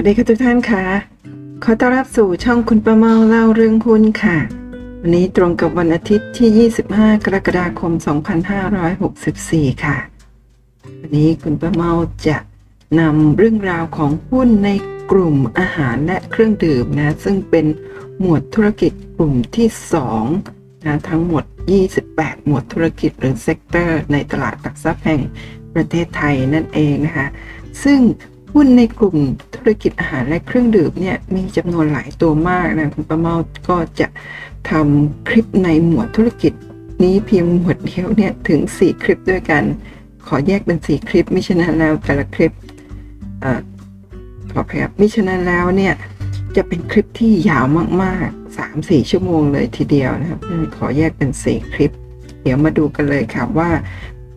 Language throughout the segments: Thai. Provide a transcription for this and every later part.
สวัสดีค่ะทุกท่านค่ะ ขอต้อนรับสู่ช่องคุณประเมาเล่าเรื่องหุ้นค่ะ วันนี้ตรงกับวันอาทิตย์ที่ 25 กรกฎาคม 2564 ค่ะ วันนี้คุณประเมาจะนำเรื่องราวของหุ้นในกลุ่มอาหารและเครื่องดื่มนะ ซึ่งเป็นหมวดธุรกิจกลุ่มที่2นะทั้งหมด 28 หมวดธุรกิจหรือเซกเตอร์ในตลาดหลักทรัพย์แห่งประเทศไทยนั่นเองนะคะ ซึ่ง หุ้นในกลุ่มธุรกิจอาหารและเครื่องดื่มเนี่ยมีจำนวนหลายตัวมากนะคุณประเมาก็จะทำคลิปในหมวดธุรกิจนี้เพียงหมวดเดียวเนี่ยถึง 4 คลิปด้วยกัน ขอแยกเป็น 4 คลิปมิฉะนั้นแล้วแต่ละคลิปอขอพยับมิฉะนั้นแล้วเนี่ยจะเป็นคลิปที่ยาวมากๆ 3-4 ชั่วโมงเลยทีเดียวนะครับขอแยกเป็น 4 คลิป เดี๋ยวมาดูกันเลยค่ะว่า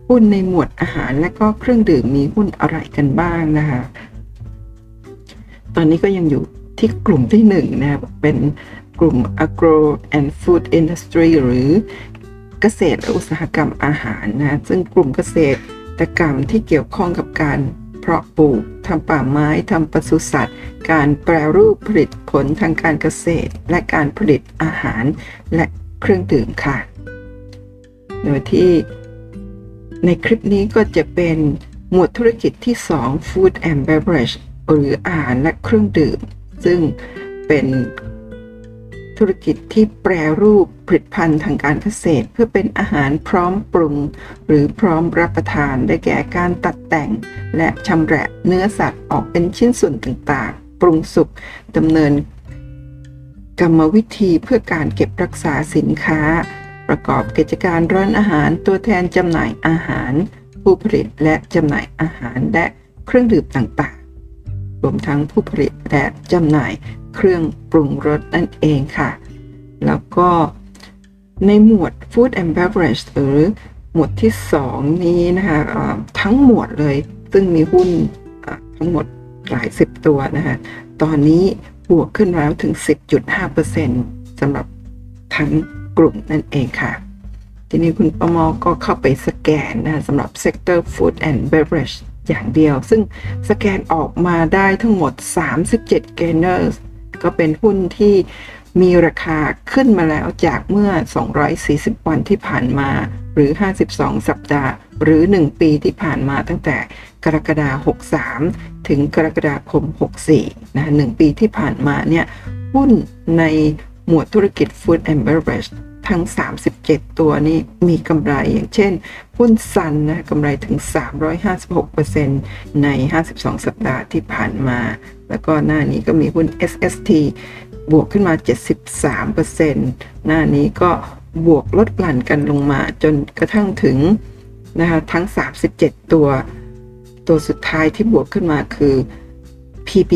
หุ้นในหมวดอาหารและก็เครื่องดื่มมีหุ้นอะไรกันบ้างนะคะ ตอนนี้ก็ยังอยู่ที่กลุ่มที่หนึ่งนะครับเป็นกลุ่ม agro and food industry หรือเกษตรและอุตสาหกรรมอาหารนะซึ่งกลุ่มเกษตรกรรมที่เกี่ยวข้องกับการเพาะปลูกทำป่าไม้ทำปศุสัตว์ การแปรรูปผลิตผลทางการเกษตร และการผลิตอาหารและเครื่องดื่มค่ะ โดยที่ในคลิปนี้ก็จะเป็นหมวดธุรกิจที่ 2 Food and Beverage หรืออาหารและเครื่องดื่ม ซึ่งเป็นธุรกิจที่แปรรูปผลิตภัณฑ์ทางการเกษตร เพื่อเป็นอาหารพร้อมปรุง หรือพร้อมรับประทานได้แก่การตัดแต่ง และชำแหละเนื้อสัตว์ออกเป็นชิ้นส่วนต่างๆ ปรุงสุกดำเนิน กรรมวิธีเพื่อการเก็บรักษาสินค้า ประกอบกิจการร้านอาหารตัวแทนจำหน่ายอาหาร ผู้ผลิตและจำหน่ายอาหารและเครื่องดื่มต่างๆ รวมทั้งผู้ผลิตและจำหน่ายเครื่องปรุงรสนั่นเองค่ะ แล้วก็ในหมวด Food and Beverage หรือหมวดที่ 2 นี้นะคะทั้งหมวดเลยซึ่งมีหุ้นทั้งหมดหลายสิบตัวนะคะตอนนี้บวกขึ้นแล้วถึง 10.5%สำหรับทั้งกลุ่มนั่นเองค่ะ ทีนี้คุณประมอก็เข้าไปสแกนนะสำหรับ Sector Food and Beverage อย่างเดียว ซึ่งสแกนออกมาได้ทั้งหมด 37 gainers ก็เป็นหุ้นที่มีราคาขึ้นมาแล้วจากเมื่อ 240 วันที่ผ่านมา หรือ 52 สัปดาห์ หรือ 1 ปีที่ผ่านมาตั้งแต่กรกฎาคม63 ถึงกรกฎาคม 64 นะ1ปีที่ผ่านมาเนี่ย หุ้นในหมวดธุรกิจ Food and Beverage ทั้ง 37 ตัวนี้มีกำไรอย่างเช่น หุ้นซันนะกำไรถึง 356%ใน 52 สัปดาห์ที่ผ่านมา แล้วก็หน้านี้ก็มีหุ้น SST บวกขึ้นมา 73%หน้านี้ก็บวกลดหลั่นกันลงมาจนกระทั่งถึงนะคะทั้ง 37 ตัว ตัวสุดท้ายที่บวกขึ้นมาคือ PB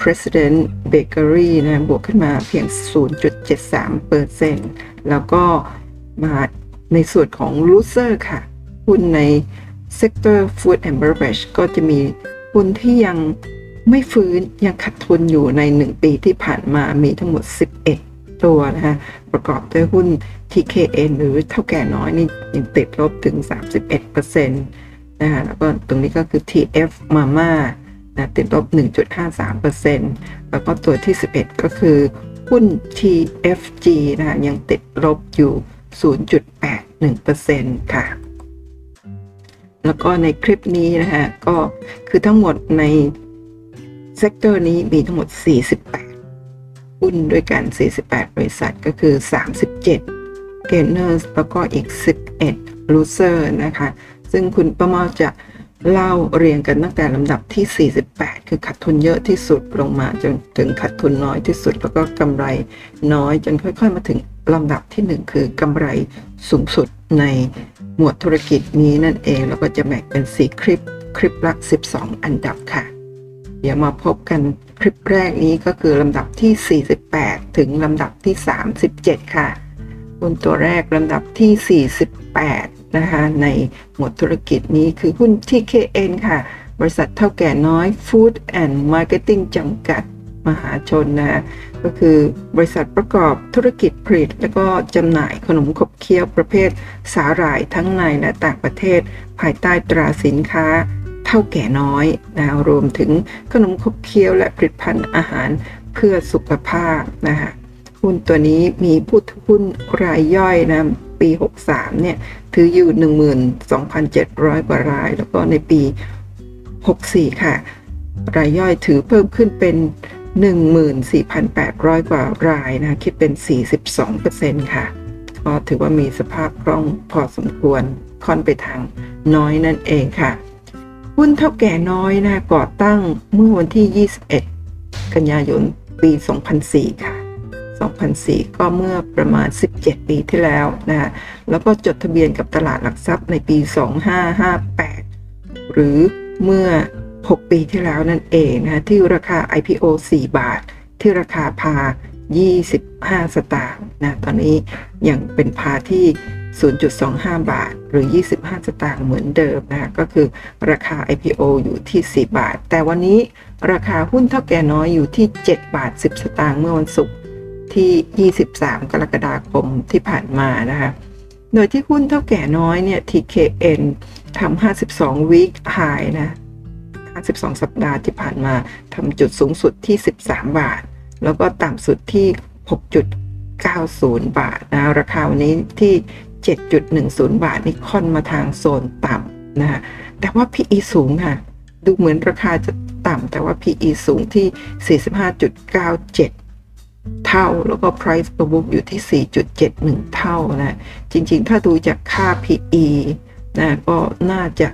President Bakery นะบวกขึ้นมาเพียง 0.73เปอร์เซ็นต์ แล้วก็มาในส่วนของ loser ค่ะ หุ้นใน sector food and beverage ก็จะมีหุ้นที่ยังไม่ฟื้นยังขัดทุนอยู่ใน 1 ปีที่ผ่านมามีทั้งหมด 11 ตัวนะคะประกอบด้วยหุ้น TKN หรือเท่าแก่น้อยนี่ยังติดลบถึง 31%นะคะแล้วก็ตรงนี้ก็คือ TF Mama นะติดลบ 1.53%แล้วก็ตัวที่ 11 ก็คือ หุ้น TFG นะยังติดลบอยู่ 0.81%ค่ะ แล้วก็ในคลิปนี้นะฮะก็คือทั้งหมดใน sector นี้มีทั้งหมด 48 หุ้นด้วยกัน 48 บริษัทก็คือ 37 Gainers แล้วก็อีก 11 Loser นะคะ ซึ่งคุณป้าเมาจะ เล่าเรียงกันตั้งแต่ลำดับที่ 48 คือขาดทุนเยอะที่สุดลงมาจนถึงขาดทุนน้อยที่สุด แล้วก็กำไรน้อยจนค่อย ๆ มาถึงลำดับที่ 1 คือกำไรสูงสุดในหมวดธุรกิจนี้นั่นเอง แล้วก็จะแบ่งเป็น 4 คลิปคลิปละ 12 อันดับค่ะ เดี๋ยวมาพบกันคลิปแรกนี้ก็คือลำดับที่ 48 ถึงลำดับที่ 37 ค่ะหุ้นตัวแรกลำดับที่ 48 นะคะในหมวดธุรกิจนี้คือหุ้น TKN ค่ะ บริษัทเท่าแก่น้อย Food and Marketing จำกัดมหาชนนะก็คือบริษัทประกอบธุรกิจผลิต และก็จำหน่ายขนมขบเคี้ยวประเภทสาหร่ายทั้งในและต่างประเทศ ภายใต้ตราสินค้าเท่าแก่น้อยนะรวมถึงขนมขบเคี้ยวและผลิตภัณฑ์อาหารเพื่อสุขภาพนะคะหุ้นตัวนี้มีผู้ถือหุ้นรายย่อยนะ ปี 63 เนี่ย ถืออยู่ 12,700 กว่าราย แล้วก็ในปี 64 ค่ะ รายย่อยถือเพิ่มขึ้นเป็น 14,800 กว่ารายนะ คิดเป็น 42%ค่ะ ก็ถือว่ามีสภาพคล่องพอสมควร ค่อนไปทางน้อยนั่นเองค่ะ หุ้นเท่าแก่น้อยนะก่อตั้งเมื่อวันที่ 21 กันยายนปี 2004 ค่ะ 2004 ก็เมื่อประมาณ 17 ปีที่แล้วนะแล้วก็จดทะเบียนกับตลาดหลักทรัพย์ในปี 2558 หรือเมื่อ 6 ปีที่แล้วนั่นเองนะที่ราคา IPO 4 บาท ที่ราคาพา 25 สตางค์นะตอนนี้ยังเป็นพาที่ 0.25 บาท หรือ 25 สตางค์เหมือนเดิมนะก็คือราคา IPO อยู่ที่ 4 บาท แต่วันนี้ราคาหุ้นเท่าแก่น้อยอยู่ที่ 7 บาท 10 สตางค์เมื่อวันศุกร์ ที่ 23 กรกฎาคมที่ผ่านมานะคะ โดยที่หุ้นเท่าแก่น้อยเนี่ย TKN ทำ52 week high นะ 52 สัปดาห์ที่ผ่านมาทำจุดสูงสุดที่ 13 บาท แล้วก็ต่ำสุดที่ 6.90 บาทนะ ราคาวันนี้ที่ 7.10 บาทนี่ค่อนมาทางโซนต่ำนะะแต่ว่า PE สูงค่ะ ดูเหมือนราคาจะต่ำแต่ว่า PE สูงที่ 45.97 เท่าแล้วก็ price per book อยู่ที่ 4.71 เท่านะ จริงๆ ถ้าดูจากค่า PE นะก็น่าจะ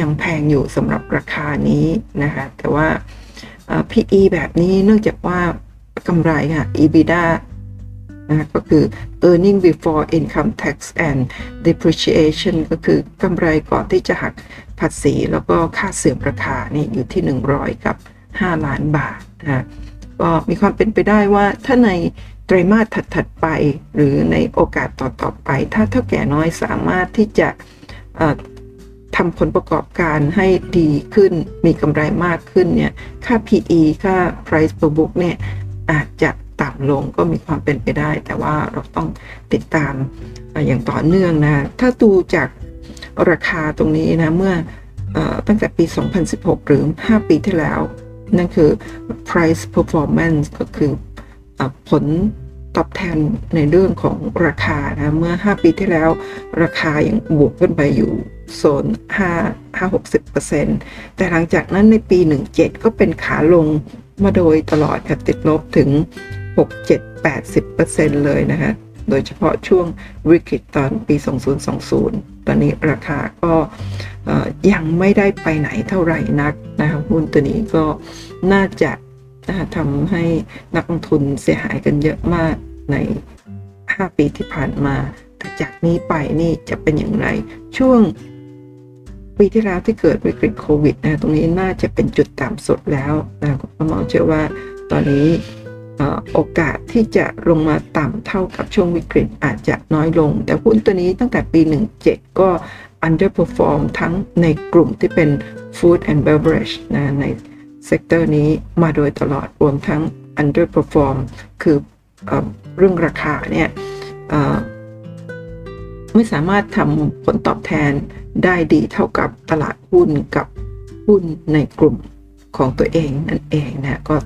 ยังแพงอยู่สำหรับราคานี้นะคะแต่ว่า PE แบบนี้เนื่องจากว่ากำไรค่ะ EBITDA นะก็คือ earning before income tax and depreciation ก็คือกำไรก่อนที่จะหักภาษีแล้วก็ค่าเสื่อมราคานี่อยู่ที่ 100 กับ 5 ล้านบาทนะ ก็มีความเป็นไปได้ว่าถ้าในไตรมาสถัดๆไป หรือในโอกาสต่อๆไป ถ้าเท่าแก่น้อยสามารถที่จะทำผลประกอบการให้ดีขึ้น มีกำไรมากขึ้นเนี่ย ค่า PE ค่า price per book เนี่ยอาจจะต่ำลงก็มีความเป็นไปได้ แต่ว่าเราต้องติดตามอย่างต่อเนื่องนะ ถ้าดูจากราคาตรงนี้นะ เมื่ออตั้งแต่ปี 2016 หรือ 5 ปีที่แล้ว นั่นคือ price performance ก็คืออผลตอบแทนในเรื่องของราคานะ เมื่อ 5 ปีที่แล้ว ราคายังบวกขึ้นไปอยู่โซน 5 5 60 แต่หลังจากนั้นในปี 17 ก็เป็นขาลงมาโดยตลอดค่ะติดลบถึง 6 7 80%เลยนะคะ โดยเฉพาะช่วงวิกฤตตอนปี 2020 ตอนนี้ราคาก็ยังไม่ได้ไปไหนเท่าไหร่นักนะคะหุ้นตัวนี้ก็น่าจะทำให้นักลงทุนเสียหายกันเยอะมากใน 5 ปีที่ผ่านมา แต่จากนี้ไปนี่จะเป็นอย่างไร ช่วงปีที่แล้วที่เกิดวิกฤตโควิดนะตรงนี้น่าจะเป็นจุดต่ำสุดแล้วนะผมมองเชื่อว่าตอนนี้ โอกาสที่จะลงมาต่ำเท่ากับช่วงวิกฤตอาจจะน้อยลง แต่หุ้นตัวนี้ตั้งแต่ปี 17 ก็ underperform ทั้งในกลุ่มที่เป็น food and beverage นะใน sector นี้มาโดยตลอดรวมทั้ง underperform คือเอ่อเรื่องราคาเนี่ยไม่สามารถทำผลตอบแทนได้ดีเท่ากับตลาดหุ้นกับหุ้นในกลุ่มของตัวเองนั่นเองนะก็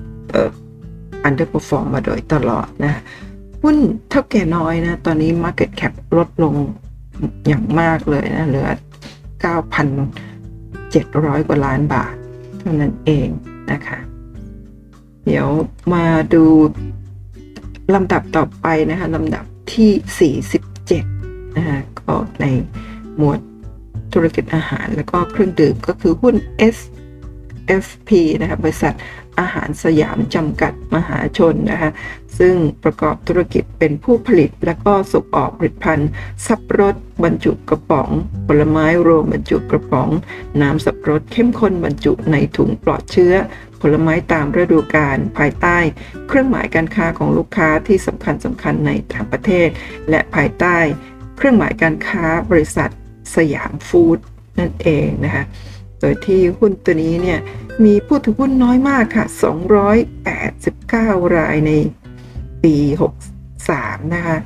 เอ่อ underperform มาโดยตลอดนะหุ้นเท่าแก่น้อยนะ ตอนนี้ market cap ลดลงอย่างมากเลยนะ เหลือ 9,700 กว่าล้านบาท เท่านั้นเองนะคะ เดี๋ยวมาดูลำดับต่อไปนะคะลำดับที่ 47 นะคะก็ในหมวดธุรกิจอาหารแล้วก็เครื่องดื่มก็คือหุ้น SFP นะคะบริษัท อาหารสยามจำกัดมหาชนนะคะซึ่งประกอบธุรกิจเป็นผู้ผลิต และก็ส่งออกผลิตภัณฑ์ สับปะรดบรรจุกระป๋อง ผลไม้รวมบรรจุกระป๋อง น้ำสับปะรดเข้มข้นบรรจุในถุงปลอดเชื้อ ผลไม้ตามฤดูกาลภายใต้ เครื่องหมายการค้าของลูกค้าที่สำคัญสำคัญในต่างประเทศ และภายใต้ เครื่องหมายการค้าบริษัทสยามฟู้ดนั่นเองนะคะ โดยที่หุ้นตัวนี้เนี่ยมีผู้ถือหุ้นน้อยมากค่ะ 289 รายในปี 63 นะคะ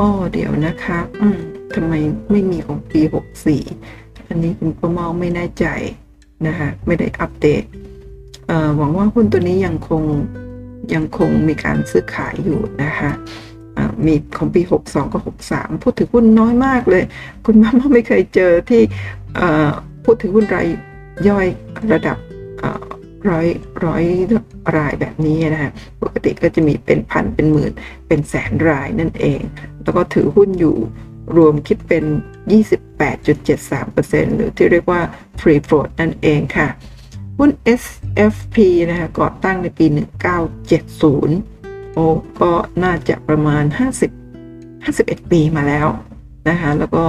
อ้อเดี๋ยวนะคะ อืมทำไมไม่มีของปี 64 อันนี้คุณประมองไม่แน่ใจนะคะ ไม่ได้อัปเดตหวังว่าหุ้นตัวนี้ยังคงยังคงมีการซื้อขายอยู่นะคะมีของปี 62 กับ 63 พูดถึงหุ้นน้อยมากเลย คุณมาม่าไม่เคยเจอที่ พูดถึงหุ้นรายย่อยระดับร้อยร้อยรายแบบนี้นะฮะปกติก็จะมีเป็นพันเป็นหมื่นเป็นแสนรายนั่นเอง แล้วก็ถือหุ้นอยู่รวมคิดเป็น 28.73%หรือที่เรียกว่า free float นั่นเองค่ะ หุ้น SFP นะคะก่อตั้งในปี 1970 โอ้ก็น่าจะประมาณ 50 51 ปีมาแล้วนะคะแล้วก็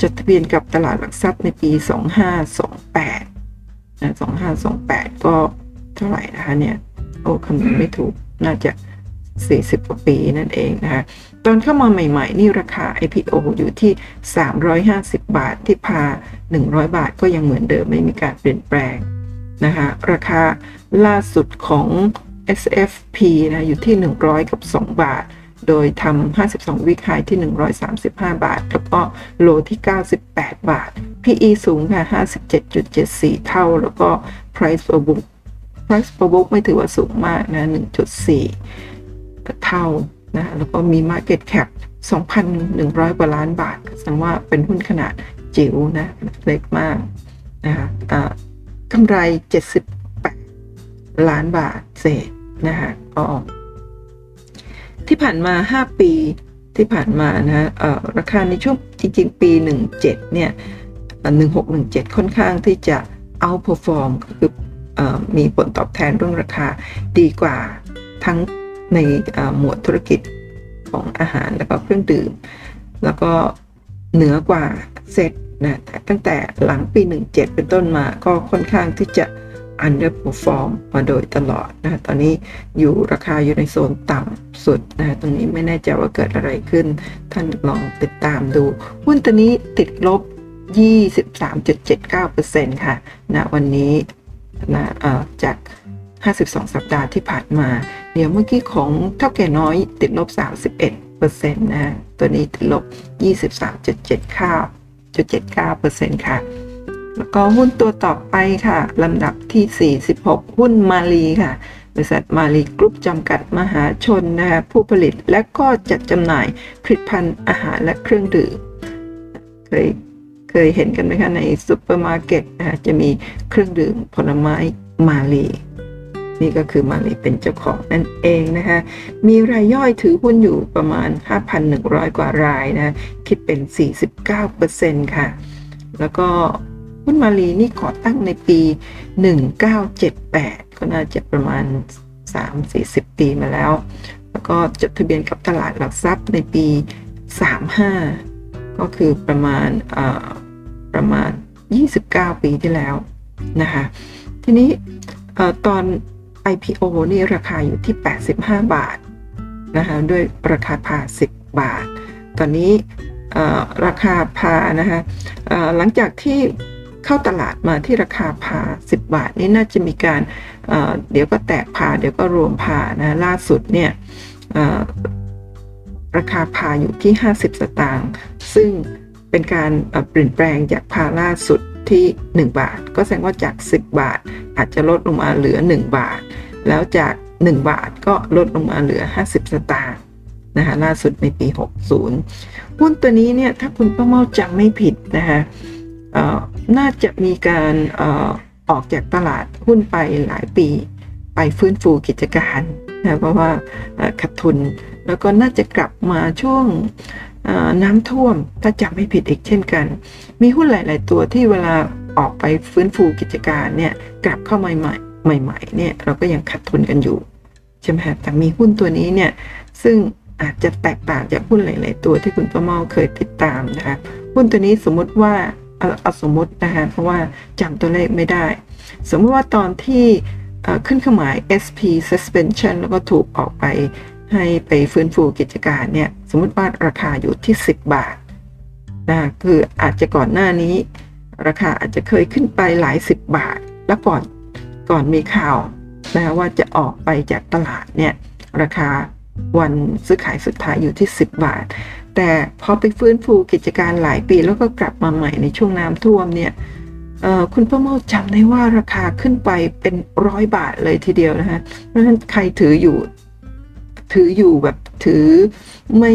จดทะเบียนกับตลาดหลักทรัพย์ในปี 2528นะ2528 ก็เท่าไหร่นะคะเนี่ย โอ้คำนวณไม่ถูก น่าจะ 40 กว่าปีนั่นเองนะคะ ตอนเข้ามาใหม่ๆ นี่ราคา IPO อยู่ที่ 350 บาทที่พา 100 บาทก็ยังเหมือนเดิมไม่มีการเปลี่ยนแปลงนะคะราคาล่าสุดของ SFP นะอยู่ที่ 100 กับ 2 บาท โดยทำ52 วิคายที่ 135 บาท แล้วก็โลที่ 98 บาท PE สูงค่ะ 57.74 เท่า แล้วก็ Price per book Price per book ไม่ถือว่าสูงมากนะ 1.4 เท่านะแล้วก็มี Market Cap 2,100กว่าล้านบาทแสดงว่าเป็นหุ้นขนาดจิ๋วนะเล็กมากนะคะกำไร 78 ล้านบาทเศษนะคะก็ ที่ผ่านมา 5 ปีที่ผ่านมานะราคาในช่วงจริง ๆ ปี 17 เนี่ย 1617 ค่อนข้างที่จะ outperform คืออมีผลตอบแทนเรื่องราคาดีกว่าทั้งในหมวดธุรกิจของอาหารแล้วก็เครื่องดื่ม แล้วก็เหนือกว่าเซตนะตั้งแต่หลังปี 17 เป็นต้นมาก็ค่อนข้างที่จะ underperform มาโดยตลอดนะตอนนี้อยู่ราคาอยู่ในโซนต่ำสุดนะตรงนี้ไม่แน่ใจว่าเกิดอะไรขึ้น ท่านลองติดตามดู หุ้นตัวนี้ติดลบ 23.79%ค่ะณนะวันนี้นะจาก52 สัปดาห์ที่ผ่านมา เดี๋ยวเมื่อกี้ของเท่าแก่น้อยติดลบ 31%นะ ตัวนี้ติดลบ 23.79%ค่ะ แล้วก็หุ้นตัวต่อไปค่ะ ลำดับที่ 46 หุ้นมาลีค่ะ บริษัทมาลีกรุ๊ปจำกัดมหาชนนะคะผู้ผลิตและก็จัดจำหน่ายผลิตภัณฑ์อาหารและเครื่องดื่มเคยเคยเห็นกันไหมคะ ในซูเปอร์มาร์เก็ตนะคะจะมีเครื่องดื่มผลไม้มาลีนี่ก็คือมาลีเป็นเจ้าของนั่นเองนะคะ มีรายย่อยถือหุ้นอยู่ประมาณ 5,100 กว่ารายนะ คิดเป็น 49%ค่ะ แล้วก็ หุ้นมาลีนี่ก่อตั้งในปี 1978 ก็น่าจะประมาณ 3-40 ปีมาแล้ว แล้วก็จดทะเบียนกับตลาดหลักทรัพย์ในปี 35 ก็คือประมาณประมาณ 29 ปีที่แล้วนะคะทีนี้ตอน IPO นี่ราคาอยู่ที่ 85 บาทนะคะด้วยราคาพา 10 บาท ตอนนี้ราคาพานะคะหลังจากที่ เข้าตลาดมาที่ราคาพา 10 บาท นี่น่าจะมีการเดี๋ยวก็แตกพา เดี๋ยวก็รวมพานะล่าสุดเนี่ยราคาพาอยู่ที่ 50 สตางค์ซึ่งเป็นการเปลี่ยนแปลงจากพาล่าสุดที่ 1 บาท ก็แสดงว่าจาก 10 บาท อาจจะลดลงมาเหลือ 1 บาท แล้วจาก 1 บาทก็ลดลงมาเหลือ 50 สตางค์นะคะล่าสุดในปี 60 หุ้นตัวนี้เนี่ยถ้าคุณป้าเมาจำไม่ผิดนะคะ น่าจะมีการออกจากตลาดหุ้นไปหลายปี ไปฟื้นฟูกิจการนะเพราะว่าขาดทุน แล้วก็น่าจะกลับมาช่วงน้ำท่วมถ้าจำไม่ผิดอีกเช่นกัน มีหุ้นหลาย ๆ ตัวที่เวลาออกไปฟื้นฟูกิจการเนี่ยกลับเข้ามาใหม่ใหม่ๆเนี่ยเราก็ยังขาดทุนกันอยู่ใช่ไหมฮะแต่มีหุ้นตัวนี้เนี่ยซึ่งอาจจะแตกต่างจากหุ้นหลาย ๆ ตัวที่คุณประเมาเคยติดตามนะคะหุ้นตัวนี้สมมติว่า เอาสมมตินะคะเพราะว่าจำตัวเลขไม่ได้ สมมติว่าตอนที่ขึ้นเครื่องหมาย SP suspension แล้วก็ถูกออกไปให้ไปฟื้นฟูกิจการเนี่ย สมมติว่าราคาอยู่ที่ 10 บาทนะคืออาจจะก่อนหน้านี้ ราคาอาจจะเคยขึ้นไปหลายสิบบาท แล้วก่อนก่อนมีข่าวนะว่าจะออกไปจากตลาดเนี่ย ราคาวันซื้อขายสุดท้ายอยู่ที่ 10 บาท แต่พอไปฟื้นฟูกิจการหลายปีแล้วก็กลับมาใหม่ในช่วงน้ำท่วมเนี่ยคุณประโมทจำได้ว่าราคาขึ้นไปเป็นร้อยบาทเลยทีเดียวนะฮะเพราะฉะนั้นใครถืออยู่ ถืออยู่แบบถือไม่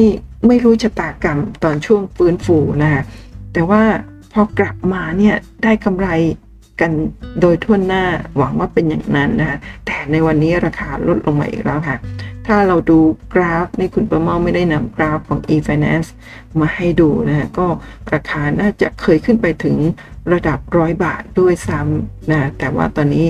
ไม่รู้ชะตากรรมตอนช่วงฟื้นฟูนะฮะแต่ว่าพอกลับมาเนี่ยได้กำไรกันโดยทั่วหน้าหวังว่าเป็นอย่างนั้นนะคะแต่ในวันนี้ราคาลดลงมาอีกแล้วค่ะ ถ้าเราดูกราฟในคุณประเมาไม่ได้นำกราฟของ e-finance มาให้ดูนะก็ราคาน่าจะเคยขึ้นไปถึงระดับร้อยบาทด้วยซ้ำนะแต่ว่าตอนนี้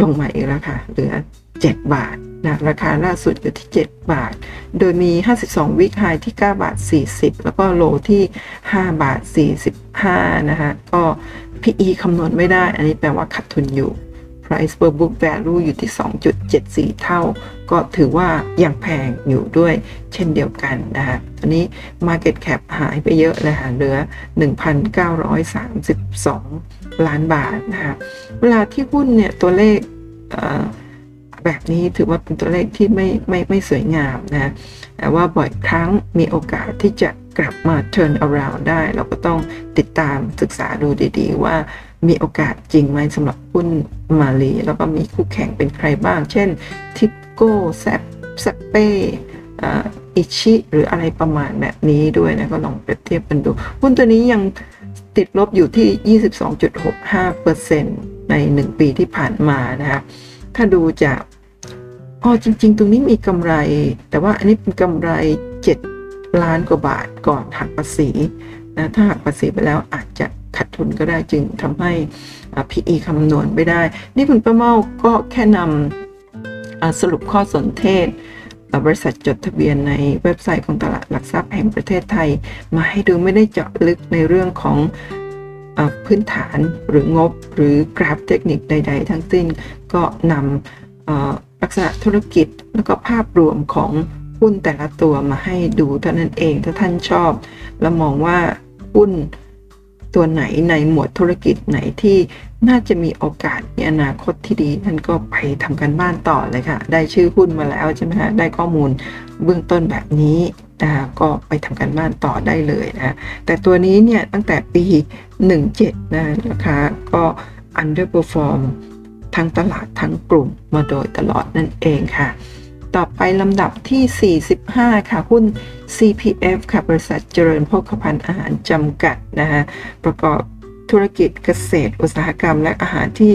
ลงมาอีกแล้วค่ะ เหลือ 7 บาทนะราคาล่าสุดอยู่ที่ 7 บาท โดยมี 52 วิกไฮที่ 9 บาท 40 แล้วก็โลที่ 5 บาท 45 นะคะก็ PE คำนวณไม่ได้ อันนี้แปลว่าขาดทุนอยู่ Price per book value อยู่ที่ 2.74 เท่า ก็ถือว่ายังแพงอยู่ด้วยเช่นเดียวกันนะคะอันนี้ Market Cap หายไปเยอะเลยค่ะเหลือ 1,932 ล้านบาทนะคะเวลาที่หุ้นเนี่ยตัวเลขแบบนี้ถือว่าเป็นตัวเลขที่ไม่ไม่ไม่สวยงามนะแต่ว่าบ่อยครั้งมีโอกาสที่จะกลับมา turn around ได้ เราก็ต้องติดตามศึกษาดูดีๆว่า มีโอกาสจริงไหมสำหรับหุ้นมาลีแล้วก็มีคู่แข่งเป็นใครบ้าง เช่นทิปโก้แซปแซปเป้อิชิหรืออะไรประมาณแบบนี้ด้วยนะ ก็ลองเปรียบเทียบกันดู หุ้นตัวนี้ยังติดลบอยู่ที่ 22.65%ใน 1 ปีที่ผ่านมานะคะถ้าดูจากอ๋อจริง ๆ ตรงนี้มีกำไร แต่ว่าอันนี้เป็นกำไร 7 ล้านกว่าบาทก่อนหักภาษีนะถ้าหักภาษีไปแล้วอาจจะ ขาดทุนก็ได้จึงทำให้ PE คำนวณไม่ได้ นี่คุณประเมาก็แค่นำสรุปข้อสนเทศบริษัทจดทะเบียนในเว็บไซต์ของตลาดหลักทรัพย์แห่งประเทศไทย มาให้ดูไม่ได้เจาะลึกในเรื่องของอพื้นฐานหรืองบหรือกราฟเทคนิคใด ๆ ทั้งสิ้นก็นำลักษณะธุรกิจแล้วก็ภาพรวมของหุ้นแต่ละตัวมาให้ดูเท่านั้นเองถ้าท่านชอบ และมองว่าหุ้น ตัวไหนในหมวดธุรกิจไหนที่น่าจะมีโอกาสมีอนาคตที่ดีนั่นก็ไปทำกันบ้านต่อเลยค่ะ ได้ชื่อหุ้นมาแล้วใช่ไหมคะได้ข้อมูลเบื้องต้นแบบนี้นะก็ไปทำกันบ้านต่อได้เลยนะแต่ตัวนี้เนี่ยตั้งแต่ปี 17 นะราคาก็ underperform ทั้งตลาดทั้งกลุ่มมาโดยตลอดนั่นเองค่ะ ต่อไปลำดับที่ 45 ค่ะ หุ้น CPF ค่ะ บริษัทเจริญโภคภัณฑ์อาหารจำกัดนะฮะประกอบธุรกิจเกษตร อุตสาหกรรม และอาหารที่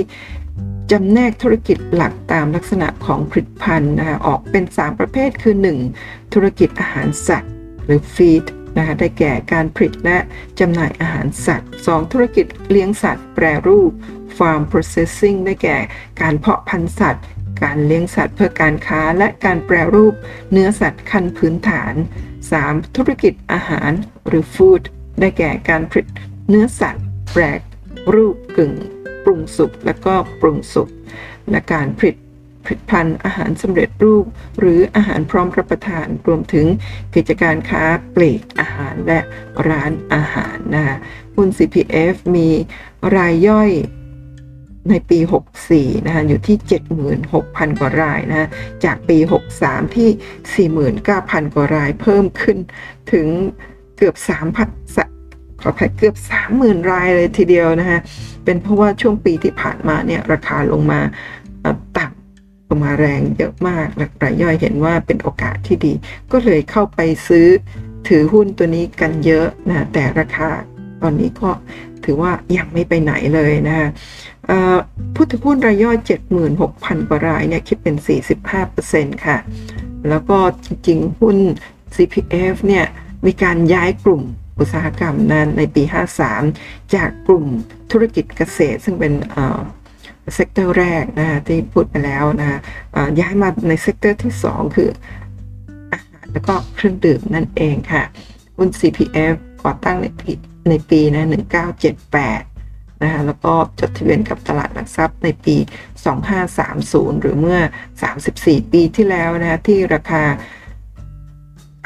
จำแนกธุรกิจหลักตามลักษณะของผลิตภัณฑ์นะคะออกเป็น 3 ประเภทคือ 1. ธุรกิจอาหารสัตว์ หรือฟีดนะคะได้แก่การผลิตและจำหน่ายอาหารสัตว์ 2. ธุรกิจเลี้ยงสัตว์ แปรรูป Farm Processing ได้แก่การเพาะพันธุ์สัตว์ การเลี้ยงสัตว์เพื่อการค้าและการแปรรูปเนื้อสัตว์ขั้นพื้นฐาน 3. ธุรกิจอาหารหรือฟู้ดได้แก่การผลิตเนื้อสัตว์ แปรรูปกึ่ง ปรุงสุกและก็ปรุงสุก และการผลิตผลิตภัณฑ์อาหารสำเร็จรูป หรืออาหารพร้อมรับประทานรวมถึงกิจการค้าปลีกอาหารและร้านอาหารนะคะหุ้น CPF มีรายย่อย ในปี 64 นะคะอยู่ที่ 76,000 กว่ารายนะจากปี 63 ที่ 49,000 กว่ารายเพิ่มขึ้นถึงเกือบ 3,000ขอแพ้เกือบ 30,000 รายเลยทีเดียวนะฮะเป็นเพราะว่าช่วงปีที่ผ่านมาเนี่ยราคาลงมาต่ำลงมาแรงเยอะมากและรายย่อยเห็นว่าเป็นโอกาสที่ดี ก็เลยเข้าไปซื้อถือหุ้นตัวนี้กันเยอะนะแต่ราคาตอนนี้ก็ถือว่ายังไม่ไปไหนเลยนะฮะ ผู้ถือหุ้นรายย่อย 76,000 กว่ารายเนี่ยคิดเป็น 45%ค่ะ แล้วก็จริงๆ หุ้น CPF เนี่ยมีการย้ายกลุ่มอุตสาหกรรมนั้นในปี 53 จากกลุ่มธุรกิจเกษตร ซึ่งเป็น sector แรกนะที่พูดไปแล้วนะย้ายมาใน sector ที่ 2 คืออาหารแล้วก็เครื่องดื่มนั่นเองค่ะหุ้น CPF ก่อตั้งในปีในปีนะ1978 นะคะแล้วก็จดทะเบียนกับตลาดหลักทรัพย์ในปี 2530 หรือเมื่อ 34 ปีที่แล้วนะที่ราคา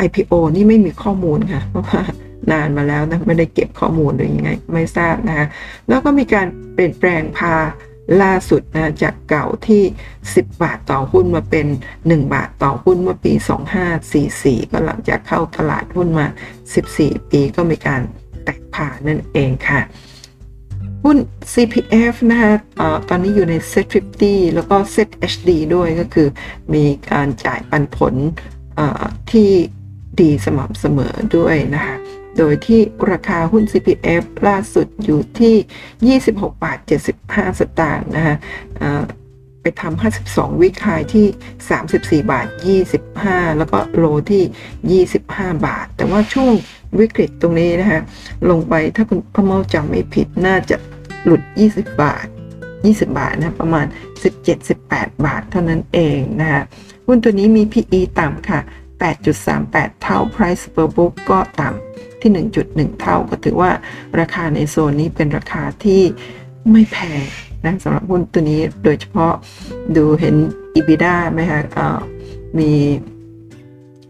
IPO นี่ไม่มีข้อมูลค่ะ เพราะว่านานมาแล้วนะไม่ได้เก็บข้อมูลหรือยังไงไม่ทราบนะคะแล้วก็มีการเปลี่ยนแปลงพาล่าสุดนะจากเก่าที่ 10 บาทต่อหุ้นมาเป็น 1 บาทต่อหุ้นเมื่อปี 2544 ก็หลังจากเข้าตลาดหุ้นมา 14 ปีก็มีการแตกผ่านนั่นเองค่ะ หุ้น CPF นะคะอะตอนนี้อยู่ใน Set 50 แล้วก็ Set HD ด้วยก็คือมีการจ่ายปันผลที่ดีสม่ำเสมอด้วยนะคะโดยที่ราคาหุ้น CPF ล่าสุดอยู่ที่ 26 บาท 75 สตางค์นะคะไปทำ 52 วิคายที่ 34 บาท 25 แล้วก็โลที่ 25 บาท แต่ว่าช่วง วิกฤตตรงนี้นะคะลงไปถ้าคุณพ่อเมาจำไม่ผิดน่าจะหลุด 20 บาท 20 บาทนะประมาณ 17-18 บาทเท่านั้นเองนะคะหุ้นตัวนี้มี PE ต่ำค่ะ 8.38 เท่า Price per book ก็ต่ำที่ 1.1 เท่าก็ถือว่าราคาในโซนนี้เป็นราคาที่ไม่แพงนะสำหรับหุ้นตัวนี้โดยเฉพาะดูเห็น EBITDA ไหมคะมี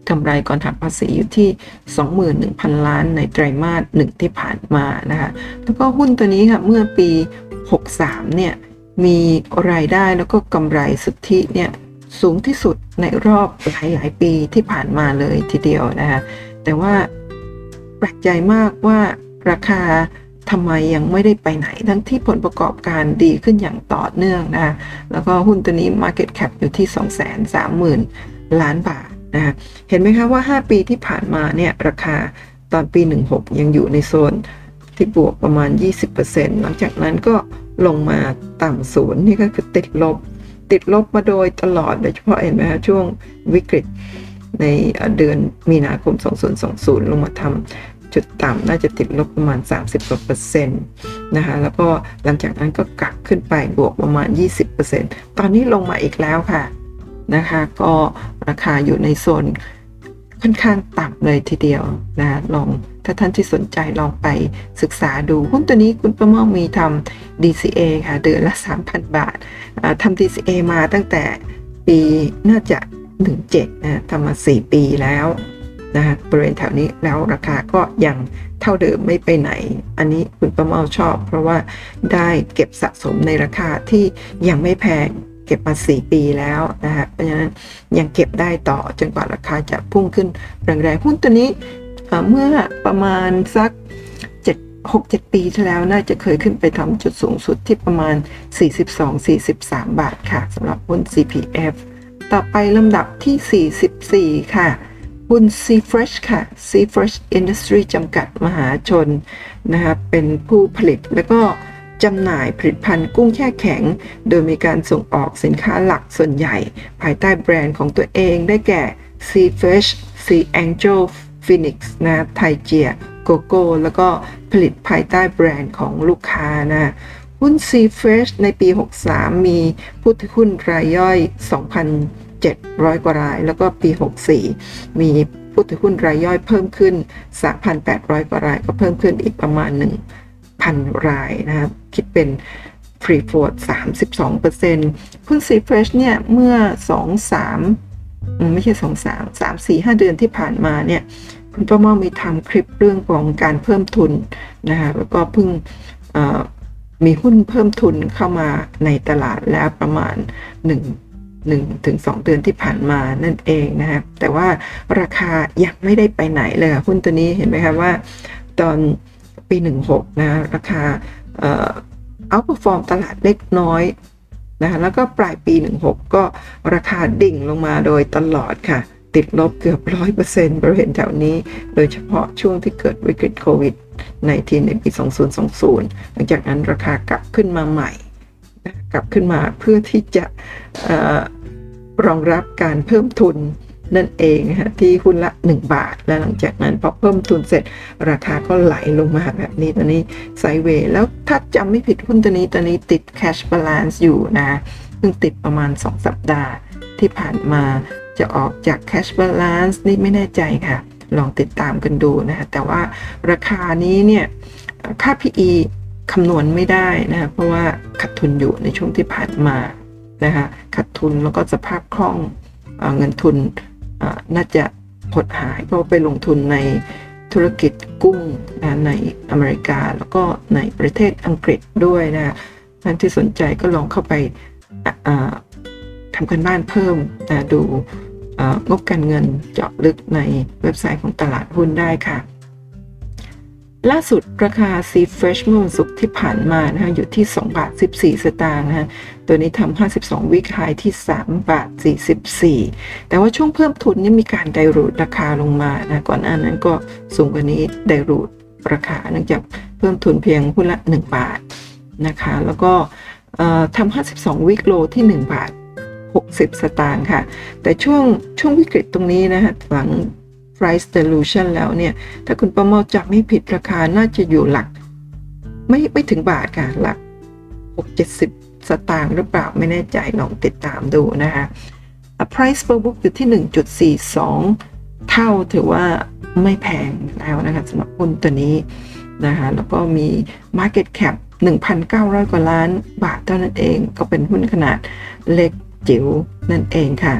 กำไรก่อนหักภาษีอยู่ที่ 21,000 ล้านในไตรมาสหนึ่งที่ผ่านมานะคะ แล้วก็หุ้นตัวนี้ค่ะเมื่อปี 63 เนี่ย มีรายได้แล้วก็กำไรสุทธิเนี่ยสูงที่สุดในรอบหลายหลายปีที่ผ่านมาเลยทีเดียวนะคะ แต่ว่าแปลกใจมากว่าราคาทำไมยังไม่ได้ไปไหนทั้งที่ผลประกอบการดีขึ้นอย่างต่อเนื่องนะ แล้วก็หุ้นตัวนี้ Market Cap อยู่ที่ 230,000 ล้านบาท นะเห็นไหมคะว่า 5 ปีที่ผ่านมาเนี่ยราคาตอนปี 16 ยังอยู่ในโซนที่บวกประมาณ 20%หลังจากนั้นก็ลงมาต่ำศูนย์นี่ก็คือติดลบ ติดลบมาโดยตลอดโดยเฉพาะเห็นไหมคะช่วงวิกฤตในเดือนมีนาคม 2020 ลงมาทำจุดต่ำน่าจะติดลบประมาณ 30กว่าเปอร์เซ็นต์นะคะแล้วก็หลังจากนั้นก็กลับขึ้นไปบวกประมาณ 20%ตอนนี้ลงมาอีกแล้วค่ะ นะคะ ก็ราคาอยู่ในโซนค่อนข้างต่ำเลยทีเดียวนะลองถ้าท่านที่สนใจลองไปศึกษาดูหุ้นตัวนี้คุณประมองมีทำ DCA ค่ะ เดือนละ 3,000 บาททำ DCA มาตั้งแต่ปีน่าจะ 17นะทำมา 4 ปีแล้วนะบริเวณแถวนี้แล้วราคาก็ยังเท่าเดิมไม่ไปไหน อันนี้คุณประเมาชอบ เพราะว่าได้เก็บสะสมในราคาที่ยังไม่แพง ก็บมา 4 ปีแล้วนะฮะเพราะฉะนั้นยังเก็บได้ต่อจนกว่าราคาจะพุ่งขึ้นแรงๆหุ้นตัวนี้เมื่อประมาณสัก7 6 7ปีที่แล้วน่าจะเคยขึ้นไปทำจุดสูงสุดที่ประมาณ 42-43 บาทค่ะสำหรับหุ้น CPF ต่อไปลำดับที่ 44 ค่ะหุ้น C Fresh ค่ะ C Fresh Industry จำกัดมหาชนนะคะเป็นผู้ผลิตแล้วก็ จำหน่ายผลิตภัณฑ์กุ้งแช่แข็ง โดยมีการส่งออกสินค้าหลักส่วนใหญ่ ภายใต้แบรนด์ของตัวเองได้แก่ Sea Fish Sea Angel Phoenix นะไทเจียโกโก้ แล้วก็ผลิตภายใต้แบรนด์ของลูกค้านะหุ้น Sea Fresh ในปี 63 มีผู้ถือหุ้นรายย่อย 2,700 กว่าราย แล้วก็ปี 64 มีผู้ถือหุ้นรายย่อยเพิ่มขึ้น 3,800 กว่าราย ก็เพิ่มขึ้นอีกประมาณ1พันรายนะครับ คิดเป็น free float 32%หุ้นซีเฟรชเนี่ยเมื่อ 2 3 ไม่ใช่ 2 3 3 4 5 เดือนที่ผ่านมาเนี่ยคุณป้าเมามีทำคลิปเรื่องของการเพิ่มทุนนะคะแล้วก็เพิ่งมีหุ้นเพิ่มทุนเข้ามาในตลาดแล้วประมาณ 1 1ถึง2เดือนที่ผ่านมานั่นเองนะครับแต่ว่าราคายังไม่ได้ไปไหนเลยหุ้นตัวนี้เห็นไหมครับว่า ตอนปี 16 นะราคา เอ่อ outperform ตลาดเล็กน้อยนะคะแล้วก็ปลายปี 16 ก็ราคาดิ่งลงมาโดยตลอดค่ะ ติดลบเกือบ 100%บริเวณแถวนี้ โดยเฉพาะช่วงที่เกิดวิกฤตโควิดในทีในปี 2020 หลังจากนั้นราคากลับขึ้นมาใหม่ กลับขึ้นมาเพื่อที่จะรองรับการเพิ่มทุน นั่นเองฮะที่หุ้นละ 1 บาท และหลังจากนั้นพอเพิ่มทุนเสร็จ ราคาก็ไหลลงมาแบบนี้ตอนนี้ไซเวย์แล้วถ้าจำไม่ผิดหุ้นตัวนี้ตอนนี้ติด cash balance อยู่นะเพิ่งติดประมาณ 2 สัปดาห์ที่ผ่านมาจะออกจาก cash balance นี่ไม่แน่ใจค่ะ ลองติดตามกันดูนะแต่ว่าราคานี้เนี่ยค่า PE คำนวณไม่ได้นะเพราะว่าขาดทุนอยู่ในช่วงที่ผ่านมานะคะขาดทุนแล้วก็สภาพคล่องเงินทุน น่าจะหดหายเพราะไปลงทุนในธุรกิจกุ้งนะในอเมริกาแล้วก็ในประเทศอังกฤษด้วยนะท่านที่สนใจก็ลองเข้าไปทำกันบ้านเพิ่มนะดูงบการเงินเจาะลึกในเว็บไซต์ของตลาดหุ้นได้ค่ะ ล่าสุดราคา Sea Fresh เมื่อวันศุกร์ที่ผ่านมานะคะอยู่ที่ 2 บาท 14 สตางค์นะคะตัวนี้ทำ52 วิกไฮที่ 3 บาท 44 แต่ว่าช่วงเพิ่มทุนนี่มีการไดรูดราคาลงมานะก่อนหน้านั้นก็สูงกว่านี้ไดรูดราคาเนื่องจากเพิ่มทุนเพียงหุ้นละ 1 บาทนะคะแล้วก็ทำ52 วิกโลที่ 1 บาท 60 สตางค์ค่ะ แต่ช่วงช่วงวิกฤตตรงนี้นะคะหลัง price dilution แล้วเนี่ย ถ้าคุณประเมาจับไม่ผิดราคาน่าจะอยู่หลัก ไม่ไม่ถึงบาทค่ะ หลัก 6-70 สตางค์หรือเปล่าไม่แน่ใจลองติดตามดูนะคะ price per book อยู่ที่ 1.42 เท่าถือว่าไม่แพงแล้วนะคะสำหรับหุ้นตัวนี้นะคะแล้วก็มี market cap 1,900 กว่าล้านบาทเท่านั้นเอง ก็เป็นหุ้นขนาดเล็กจิ๋วนั่นเองค่ะ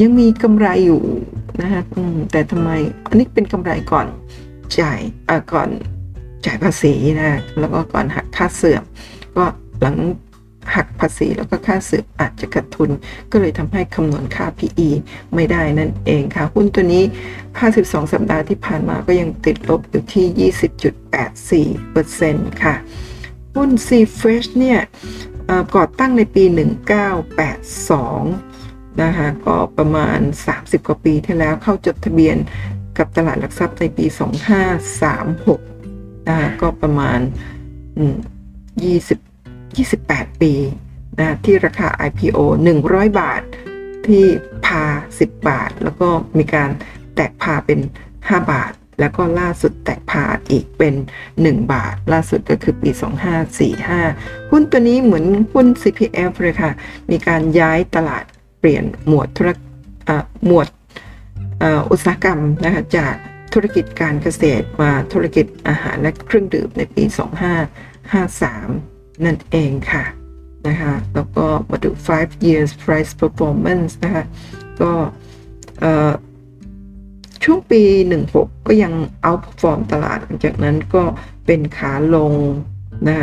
ยังมีกำไรอยู่ นะคะแต่ทำไมอันนี้เป็นกำไรก่อนจ่ายก่อนจ่ายภาษีนะแล้วก็ก่อนหักค่าเสื่อม ก็หลังหักภาษีแล้วก็ค่าเสื่อมอาจจะขาดทุน ก็เลยทำให้คำนวณค่า PE ไม่ได้นั่นเองค่ะ หุ้นตัวนี้ 52 สัปดาห์ที่ผ่านมาก็ยังติดลบอยู่ที่ 20.84%ค่ะ หุ้น C Fresh เนี่ยก่อตั้งในปี 1982 นะคะก็ประมาณ 30 กว่าปีที่แล้วเข้าจดทะเบียนกับตลาดหลักทรัพย์ในปี 2536นะคะก็ประมาณ 20 28 ปีนะที่ราคา IPO 100 บาท ที่พา 10 บาท แล้วก็มีการแตกพาเป็น 5 บาท แล้วก็ล่าสุดแตกพาอีกเป็น 1 บาท ล่าสุดก็คือปี 2545 หุ้นตัวนี้เหมือนหุ้น CPF เลยค่ะ มีการย้ายตลาด ปลี่ยนหมวดธุรหมวดอุตสาหกรรมนะคะจากธุรกิจการเกษตรมาธุรกิจอาหารและเครื่องดื่มในปี 2553 นั่นเองค่ะนะคะแล้วก็มาดู5 years price performance นะคะก็ช่วงปี 16 ก็ยัง outperform ตลาดหลังจากนั้นก็เป็นขาลงนะ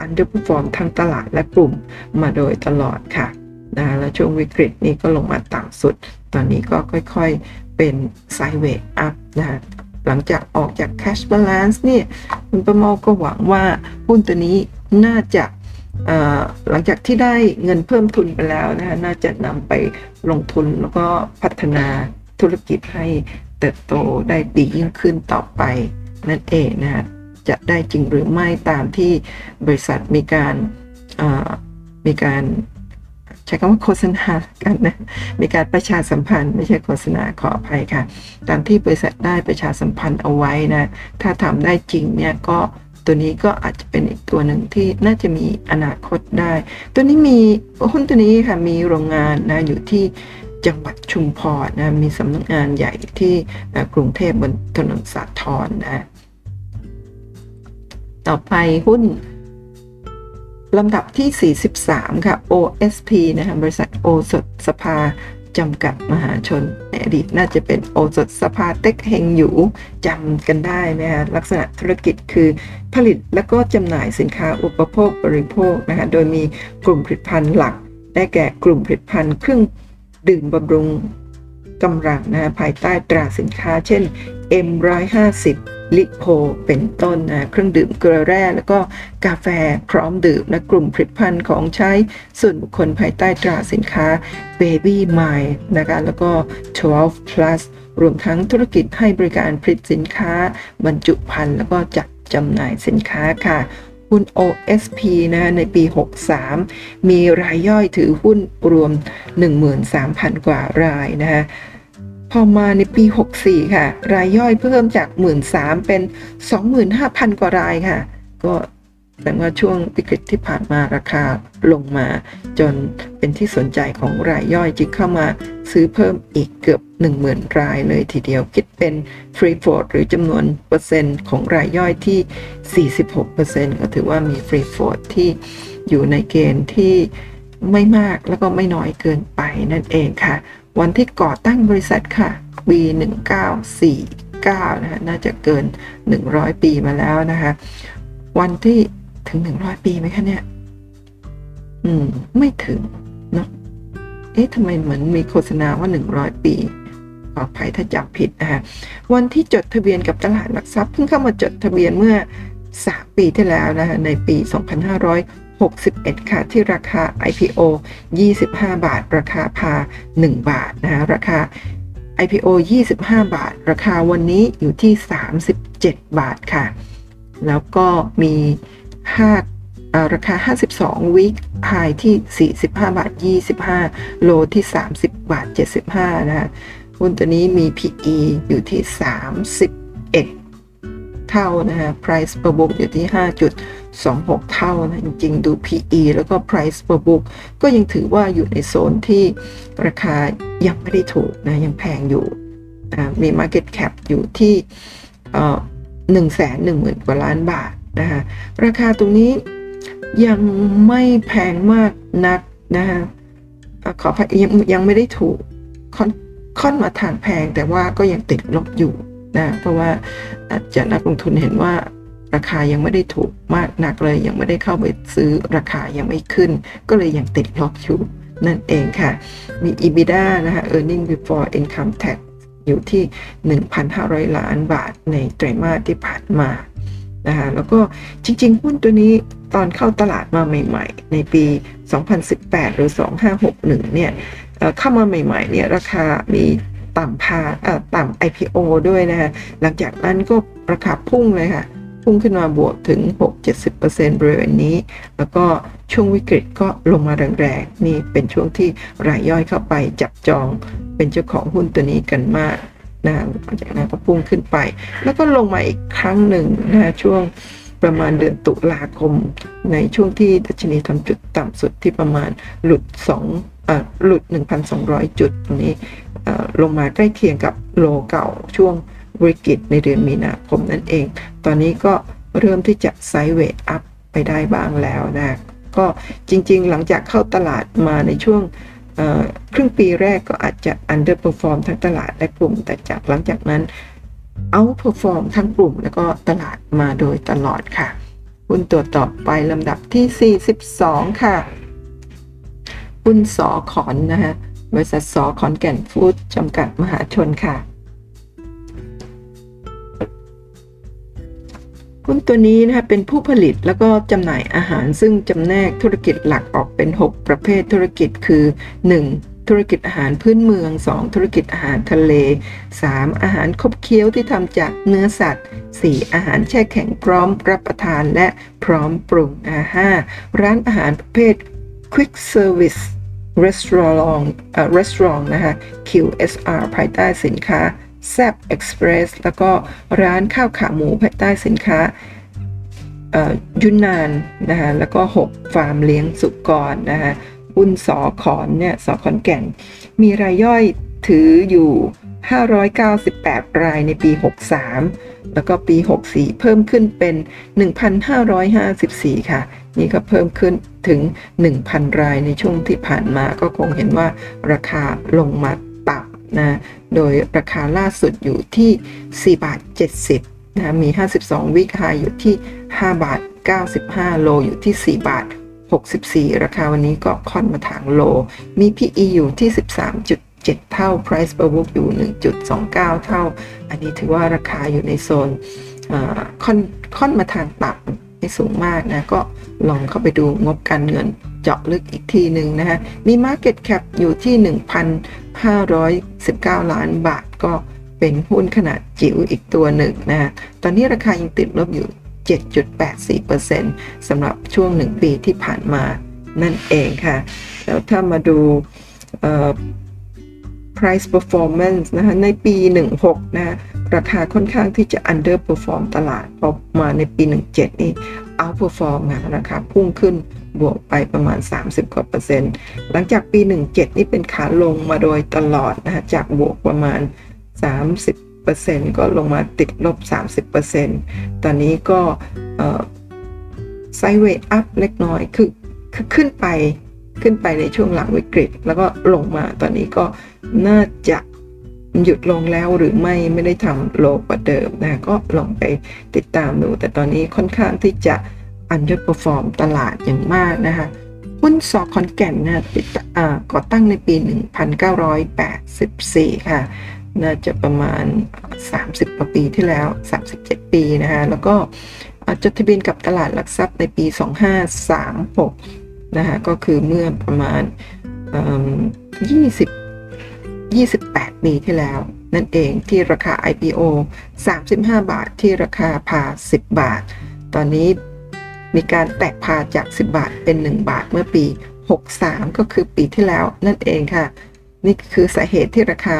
underperform ทั้งตลาดและกลุ่มมาโดยตลอดค่ะ นะแล้วช่วงวิกฤตนี้ก็ลงมาต่ำสุด ตอนนี้ก็ค่อยๆเป็น sideway up นะหลังจากออกจาก cash balance เนี่ยคุณป้าเมาก็หวังว่าหุ้นตัวนี้น่าจะหลังจากที่ได้เงินเพิ่มทุนไปแล้วนะคะน่าจะนำไปลงทุนแล้วก็พัฒนาธุรกิจให้เติบโตได้ดียิ่งขึ้นต่อไปนั่นเองนะฮะจะได้จริงหรือไม่ตามที่บริษัทมีการมีการ ใช้คำว่าโฆษณากันนะ มีการประชาสัมพันธ์ไม่ใช่โฆษณาขออภัยค่ะ ตามที่บริษัทได้ประชาสัมพันธ์เอาไว้นะ ถ้าทำได้จริงเนี่ยก็ตัวนี้ก็อาจจะเป็นอีกตัวหนึ่งที่น่าจะมีอนาคตได้ ตัวนี้มีหุ้นตัวนี้ค่ะมีโรงงานนะอยู่ที่จังหวัดชุมพรนะมีสำนักงานใหญ่ที่กรุงเทพบนถนนสาทรนะ ต่อไปหุ้น ลำดับที่ 43 ค่ะ OSP นะคะบริษัทโอสถสภาจำกัดมหาชนในอดีตน่าจะเป็นโอสถสภาเต็กเฮงอยู่จำกันได้ไหมคะลักษณะธุรกิจคือผลิตและก็จำหน่ายสินค้าอุปโภคบริโภคนะคะโดยมีกลุ่มผลิตภัณฑ์หลัก ได้แก่กลุ่มผลิตภัณฑ์เครื่องดื่มบำรุงกำลังนะภายใต้ตราสินค้า เช่น M150 ลิโพเป็นต้นนะเครื่องดื่มเกลือแร่แล้วก็กาแฟพร้อมดื่มและกลุ่มผลิตภัณฑ์ของใช้ส่วนบุคคลภายใต้ตราสินค้า Baby m i นะคะแล้วก็ 12 plus รวมทั้งธุรกิจให้บริการผลิตสินค้า บรรจุภัณฑ์แล้วก็จัดจำหน่ายสินค้าค่ะหุ้น OSP นะในปี 63 มีรายย่อยถือหุ้นรวม 13,000 กว่ารายนะคะ พอมาในปี 64 ค่ะ รายย่อยเพิ่มจาก 13,000เป็น 25,000 กว่ารายค่ะ ก็แสดงว่าช่วงวิกฤตที่ผ่านมาราคาลงมา จนเป็นที่สนใจของรายย่อยจึงเข้ามาซื้อเพิ่มอีกเกือบ 10,000 รายเลยทีเดียวคิดเป็น free float หรือจำนวนเปอร์เซ็นต์ของรายย่อยที่ 46%ก็ถือว่ามี free float ที่อยู่ในเกณฑ์ที่ไม่มากแล้วก็ไม่น้อยเกินไปนั่นเองค่ะ วันที่ก่อตั้งบริษัทค่ะ ปี1949นะคะน่าจะเกิน 100 ปีมาแล้วนะคะ วันที่ถึง 100 ปีไหมคะเนี่ย อืม ไม่ถึงเนาะเอ๊ะทำไมเหมือนมีโฆษณาว่า 100 ปีขออภัยถ้าจำผิดนะคะวันที่จดทะเบียนกับตลาดหลักทรัพย์เพิ่งเข้ามาจดทะเบียนเมื่อ 3 ปีที่แล้วนะคะในปี 61 ค่ะ ที่ราคา IPO 25 บาท ราคาพา 1 บาทนะคะราคา IPO 25 บาท ราคาวันนี้อยู่ที่ 37 บาทค่ะ แล้วก็มี5ราคา 52วิกไฮที่ 45 บาท 25 โลที่ 30 บาท 75 นะคะหุ้นตัวนี้มี PE อยู่ที่ 31 เท่านะคะ Price per book อยู่ที่ 2.6 เท่านะจริงๆ ดู PE แล้วก็ Price per book ก็ยังถือว่าอยู่ในโซนที่ราคายังไม่ได้ถูกนะยังแพงอยู่มี Market Cap อยู่ที่หนึ่งแสนหนึ่งหมื่นกว่าล้านบาทนะคะราคาตรงนี้ยังไม่แพงมากนักนะคะขอยังยังไม่ได้ถูกค่อนค่อนมาทางแพงแต่ว่าก็ยังติดลบอยู่นะเพราะว่าอาจจะนักลงทุนเห็นว่า ราคายังไม่ได้ถูกมากนักเลย ยังไม่ได้เข้าไปซื้อราคายังไม่ขึ้น ก็เลยยังติดลบอยู่นั่นเองค่ะ มี EBITDA นะคะ earning before income tax อยู่ที่ 1,500 ล้านบาทในไตรมาสที่ผ่านมานะคะแล้วก็จริงๆ หุ้นตัวนี้ตอนเข้าตลาดมาใหม่ ๆ ในปี 2018 หรือ 2561 เนี่ยเข้ามาใหม่ๆ เนี่ยราคามีต่ำพาต่ำ IPO ด้วยนะคะหลังจากนั้นก็ราคาพุ่งเลยค่ะ พุ่งขึ้นมาบวกถึง 6-70%บริเวณนี้ แล้วก็ช่วงวิกฤตก็ลงมาแรงๆ นี่เป็นช่วงที่รายย่อยเข้าไปจับจองเป็นเจ้าของหุ้นตัวนี้กันมากนะจากนั้นก็พุ่งขึ้นไป แล้วก็ลงมาอีกครั้งหนึ่งนะช่วงประมาณเดือนตุลาคม ในช่วงที่ดัชนีทำจุดต่ำสุดที่ประมาณหลุด2หลุด 1,200 จุดตรงนี้ลงมาใกล้เคียงกับโลเก่าช่วง วิกฤตในเดือนมีนาคมนั่นเอง ตอนนี้ก็เริ่มที่จะไซด์เวทอัพไปได้บ้างแล้วนะก็จริงๆ หลังจากเข้าตลาดมาในช่วงครึ่งปีแรกก็อาจจะ underperform ทั้งตลาดและกลุ่ม แต่จากหลังจากนั้น outperform ทั้งกลุ่ม แล้วก็ตลาดมาโดยตลอดค่ะหุ้นตัวต่อไปลำดับที่ 42 ค่ะหุ้นสอขอนนะฮะบริษัทสอขอนแก่นฟู้ดจำกัดมหาชนค่ะ หุ้นตัวนี้นะคะเป็นผู้ผลิตแล้วก็จำหน่ายอาหารซึ่งจำแนกธุรกิจหลักออกเป็น 6 ประเภทธุรกิจคือ 1. ธุรกิจอาหารพื้นเมือง 2. ธุรกิจอาหารทะเล 3. อาหารคบเคี้ยวที่ทำจากเนื้อสัตว์ 4. อาหารแช่แข็งพร้อมรับประทานและพร้อมปรุง 5. ร้านอาหารประเภท Quick Service Restaurant Restaurant นะคะ QSR ภายใต้สินค้า แซบเอ็กซ์เพรสแล้วก็ร้านข้าวขาหมูภายใต้สินค้ายุนนานนะคะแล้วก็ 6 ฟาร์มเลี้ยงสุกรนะคะหุ้นสอขอนเนี่ยสอขอนแก่น มีรายย่อยถืออยู่ 598 รายในปี 63 แล้วก็ปี 64 เพิ่มขึ้นเป็น 1,554 ค่ะ นี่ก็เพิ่มขึ้นถึง 1,000 รายในช่วงที่ผ่านมาก็คงเห็นว่าราคาลงมา นะโดยราคาล่าสุดอยู่ที่ 4 บาท 70นะมี 52 วิกไฮอยู่ที่ 5 บาท 95 โลอยู่ที่ 4 บาท 64 ราคาวันนี้ก็ค่อนมาทางโล มี PE อยู่ที่ 13.7 เท่า Price per book อยู่ 1.29 เท่า อันนี้ถือว่าราคาอยู่ในโซนค่อนค่อนมาทางต่ำไม่สูงมากนะ ก็ลองเข้าไปดูงบการเงิน เจาะลึกอีกทีหนึ่งนะฮะมี Market Cap อยู่ที่ 1,519 ล้านบาทก็เป็นหุ้นขนาดจิ๋วอีกตัวหนึ่งนะฮะตอนนี้ราคายังติดลบอยู่ 7.84%สำหรับช่วง 1 ปีที่ผ่านมานั่นเองค่ะ แล้วถ้ามาดู price performance นะคะในปี 16 นะราคาค่อนข้างที่จะ underperform ตลาดพอมาในปี 17 นี่ outperform ค่ะราคาพุ่งขึ้น บวกไปประมาณ 30 กว่าเปอร์เซ็นต์ หลังจากปี 17 นี่เป็นขาลงมาโดยตลอดนะฮะจากบวกประมาณ 30%ก็ลงมาติดลบ 30%ตอนนี้ก็ไซเวย์อัพเล็กน้อยคือคือขึ้นไปขึ้นไปในช่วงหลังวิกฤต แล้วก็ลงมาตอนนี้ก็น่าจะหยุดลงแล้วหรือไม่ไม่ได้ทำโลกว่าเดิมนะก็ลองไปติดตามดู แต่ตอนนี้ค่อนข้างที่จะ underperform ตลาดอย่างมากนะคะหุ้นสอคอนแก่นนะก่อตั้งในปี 1984 ค่ะ น่าจะประมาณ 30กว่าปีที่แล้ว 37 ปีนะคะ แล้วก็จดทะเบียนกับตลาดหลักทรัพย์ในปี 2536 นะคะก็คือเมื่อประมาณ 20 28 ปีที่แล้ว นั่นเองที่ราคา IPO 35 บาทที่ราคาพา 10 บาท ตอนนี้ มีการแตกพาจาก 10 บาทเป็น 1 บาทเมื่อปี 63 ก็คือปีที่แล้วนั่นเองค่ะ นี่คือสาเหตุที่ราคา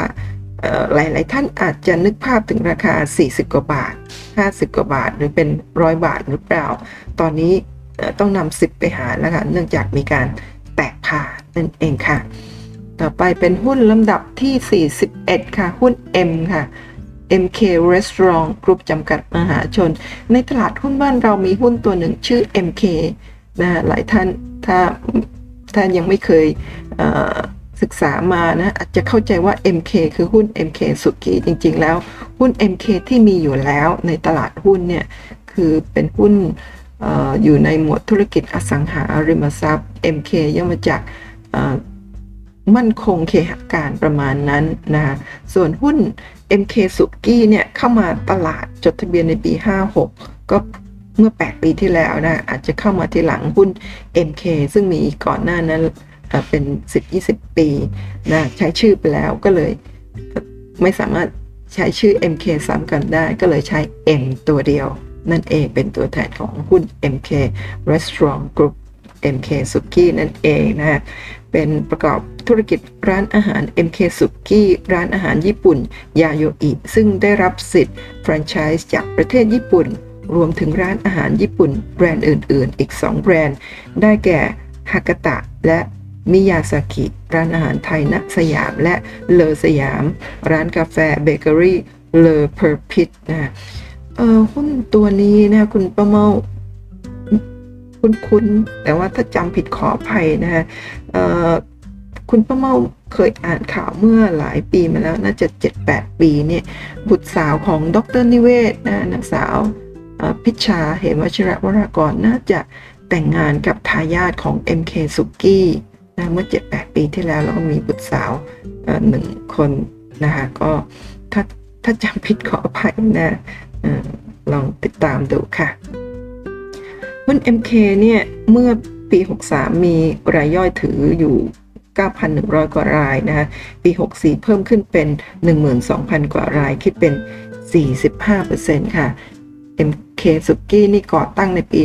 หลายๆ ท่านอาจจะนึกภาพถึงราคา 40 กว่าบาท 50 กว่าบาท หรือเป็นร้อยบาทหรือเปล่า ตอนนี้ต้องนำ10 ไปหาแล้วค่ะ เนื่องจากมีการแตกผ่านั่นเองค่ะ ต่อไปเป็นหุ้นลำดับที่ 41 ค่ะ หุ้น M ค่ะ MK Restaurant Group จำกัดมหาชน ในตลาดหุ้นบ้านเรามีหุ้นตัวหนึ่งชื่อ MK นะหลายท่านถ้าถ้านยังไม่เคยศึกษามานะอาจจะเข้าใจว่า MK คือหุ้น MK สุกี้จริงๆ แล้วหุ้น MK ที่มีอยู่แล้วในตลาดหุ้นเนี่ยคือเป็นหุ้นออยู่ในหมวดธุรกิจอสังหาริมทรัพย์ MK ย่อมาจาก มั่นคงเคหการประมาณนั้นนะส่วนหุ้น MK สุกี้เนี่ยเข้ามาตลาดจดทะเบียนในปี 56 ก็เมื่อ 8 ปีที่แล้วนะอาจจะเข้ามาทีหลังหุ้น MK ซึ่งมีก่อนหน้านั้นเป็น 10-20 ปีนะใช้ชื่อไปแล้วก็เลยไม่สามารถใช้ชื่อ MK ซ้ำกันได้ก็เลยใช้ M ตัวเดียว นั่นเองเป็นตัวแทนของหุ้น MK Restaurant Group MK Suki นั่นเองนะ เป็นประกอบธุรกิจร้านอาหาร MK Suki ร้านอาหารญี่ปุ่น ยาโยอิ ซึ่งได้รับสิทธิ์แฟรนไชส์จากประเทศญี่ปุ่น รวมถึงร้านอาหารญี่ปุ่น แบรนด์อื่น ๆ อีก 2 แบรนด์ ได้แก่ฮากาตะและมิยาซากิ ร้านอาหารไทยณสยามและเลอสยาม ร้านกาแฟเบเกอรี่ Le Petit นะเออหุ้นตัวนี้นะคุณป้าเมา คุ้นๆ แต่ว่าถ้าจำผิดขออภัยนะฮะคุณป้าเมาเคยอ่านข่าวเมื่อหลายปีมาแล้วน่าจะ7-8 ปีเนี่ยบุตรสาวของดรนิเวศนะนางสาวพิชาเหมวชิระวรากรน่าจะแต่งงานกับทายาทของ MK สุกี้นะเมื่อ 7-8 ปีที่แล้วแล้วก็มีบุตรสาวหนึ่งคนนะคะก็ถ้าถ้าจำผิดขออภัยนะลองติดตามดูค่ะ หุ้น MK เนี่ยเมื่อปี 63 มีรายย่อยถืออยู่ 9,100 กว่ารายนะคะปี 64 เพิ่มขึ้นเป็น 12,000 กว่าราย คิดเป็น 45%ค่ะ MK สุกี้นี่ก่อตั้งในปี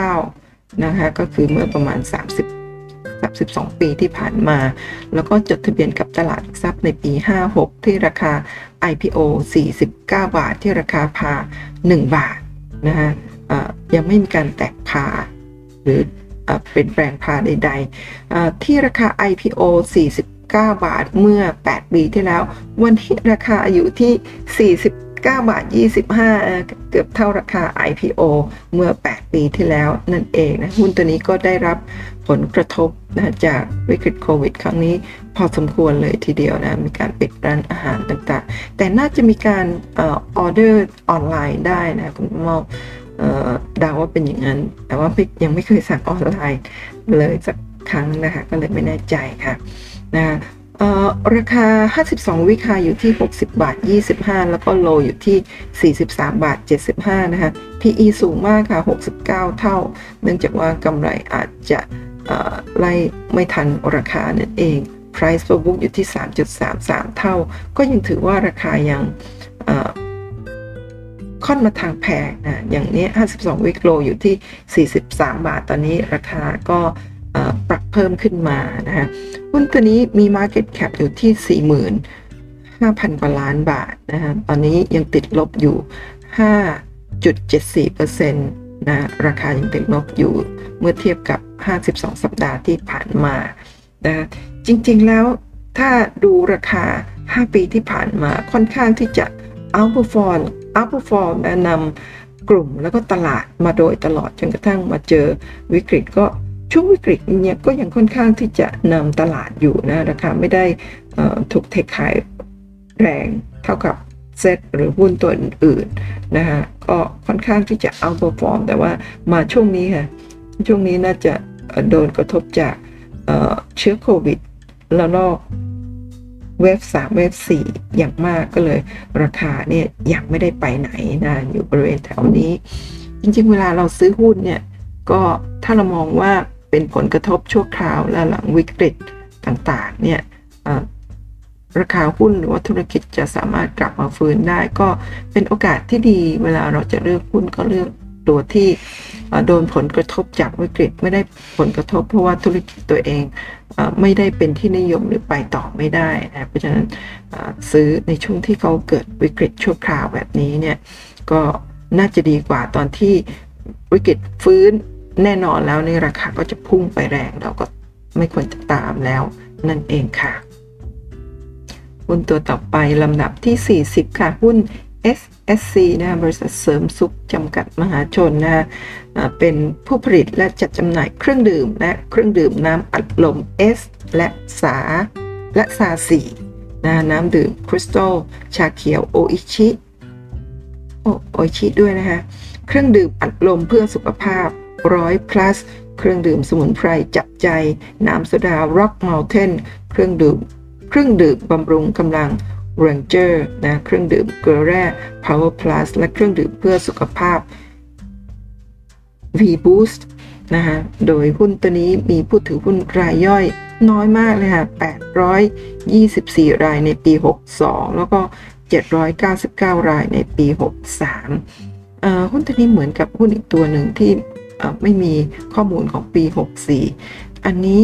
1989 นะคะ ก็คือเมื่อประมาณ 30 32 ปีที่ผ่านมา แล้วก็จดทะเบียนกับตลาดทรัพย์ในปี 56 ที่ราคา IPO 49 บาท ที่ราคาพา 1 บาทนะคะ ยังไม่มีการแตกพาหรือเป็นแปลงพาใดๆ ที่ราคา IPO 49 บาทเมื่อ 8 ปีที่แล้ว วันที่ราคาอยู่ที่49บาท 25 เกือบเท่าราคา IPO เมื่อ 8 ปีที่แล้วนั่นเองนะหุ้นตัวนี้ก็ได้รับผลกระทบนะจากวิกฤตโควิด ครั้งนี้พอสมควรเลยทีเดียวนะ มีการปิดร้านอาหารต่างๆ แต่น่าจะมีการออเดอร์ออนไลน์ได้นะ คุณป้าเมา เดาว่าเป็นอย่างนั้น แต่ว่ายังไม่เคยสั่งออนไลน์เลยสักครั้งนะคะก็เลยไม่แน่ใจค่ะนะราคา 52 week high อยู่ที่ 60 บาท 25 แล้วก็ low อยู่ที่ 43 บาท 75 นะคะ PE สูงมากค่ะ 69 เท่า เนื่องจากว่ากำไรอาจจะไล่ไม่ทันราคานั่นเอง Price per book อยู่ที่ 3.33 เท่า ก็ยังถือว่าราคายัง ค่อนมาทางแพงนะอย่างนี้ 52 วิกโลอยู่ที่ 43 บาท ตอนนี้ราคาก็ปรับเพิ่มขึ้นมานะฮะหุ้นตัวนี้มี Market Cap อยู่ที่ 45,000 กว่าล้านบาทนะฮะตอนนี้ยังติดลบอยู่ 5.74%นะราคายังติดลบอยู่เมื่อเทียบกับ 52 สัปดาห์ที่ผ่านมานะจริงๆแล้วถ้าดูราคา 5 ปีที่ผ่านมาค่อนข้างที่จะ outperform outperform แนะนำกลุ่มแล้วก็ตลาดมาโดยตลอดจนกระทั่งมาเจอวิกฤตก็ช่วงวิกฤตเนี่ยก็ยังค่อนข้างที่จะนำตลาดอยู่นะราคาไม่ได้ถูกเทขายแรงเท่ากับเซตหรือหุ้นตัวอื่นๆนะฮะก็ค่อนข้างที่จะ outperform แต่ว่ามาช่วงนี้ค่ะ ช่วงนี้น่าจะโดนกระทบจากเชื้อโควิดระลอก wave สาม wave สี่อย่างมากก็เลย ราคาเนี่ยยังไม่ได้ไปไหนนะอยู่บริเวณแถวนี้ จริงๆ เวลาเราซื้อหุ้นเนี่ยก็ถ้าเรามองว่าเป็นผลกระทบชั่วคราวและหลังวิกฤตต่างๆเนี่ยราคาหุ้นหรือว่าธุรกิจจะสามารถกลับมาฟื้นได้ก็เป็นโอกาสที่ดี เวลาเราจะเลือกหุ้นก็เลือกตัวที่โดนผลกระทบจากวิกฤตไม่ได้ผลกระทบเพราะว่าธุรกิจตัวเอง ไม่ได้เป็นที่นิยมหรือไปต่อไม่ได้นะเพราะฉะนั้นซื้อในช่วงที่เขาเกิดวิกฤตชั่วคราวแบบนี้เนี่ยก็น่าจะดีกว่าตอนที่วิกฤตฟื้นแน่นอนแล้วในราคาก็จะพุ่งไปแรงเราก็ไม่ควรจะตามแล้วนั่นเองค่ะ หุ้นตัวต่อไปลำดับที่ 40 ค่ะ หุ้น SC นะบริษัทเสริมสุขจำกัดมหาชนนะเป็นผู้ผลิตและจัดจำหน่ายเครื่องดื่ม และเครื่องดื่มน้ำอัดลม S และสา และซาสีนะน้ำดื่มคริสตัลชาเขียวโออิชิโอโอชิด้วยนะคะ เครื่องดื่มอัดลมเพื่อสุขภาพร้อย plus เครื่องดื่มสมุนไพรจับใจ น้ำโซดา Rock Mountain เครื่องดื่ม เครื่องดื่มบำรุงกำลัง Ranger นะเครื่องดื่มเกลือแร่ Power Plus และเครื่องดื่มเพื่อสุขภาพ V Boost นะคะโดยหุ้นตัวนี้มีผู้ถือหุ้นรายย่อยน้อยมากเลยค่ะ 824 รายในปี 62 แล้วก็ 799 รายในปี 63 หุ้นตัวนี้เหมือนกับหุ้นอีกตัวหนึ่งที่ไม่มีข้อมูลของปี 64 อันนี้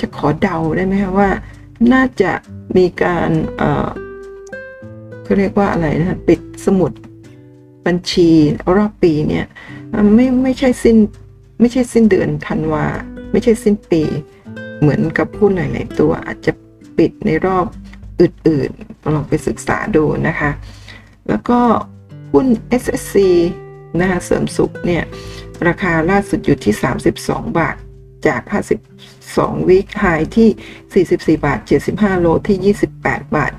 จะขอเดาได้ไหมคะว่าน่าจะ มีการเขาเรียกว่าอะไรนะปิดสมุดบัญชีรอบปีเนี่ยไม่ไม่ใช่สิ้นไม่ใช่สิ้นเดือนธันวาไม่ใช่สิ้นปี เหมือนกับหุ้นหลาย ๆ ตัวอาจจะปิดในรอบอื่นๆลองไปศึกษาดูนะคะ แล้วก็หุ้น SSC นะคะเสริมสุขเนี่ย ราคาล่าสุดอยู่ที่ 32 บาทจาก 2 วีคไฮที่ 44 บาท 75 โลที่ 28 บาท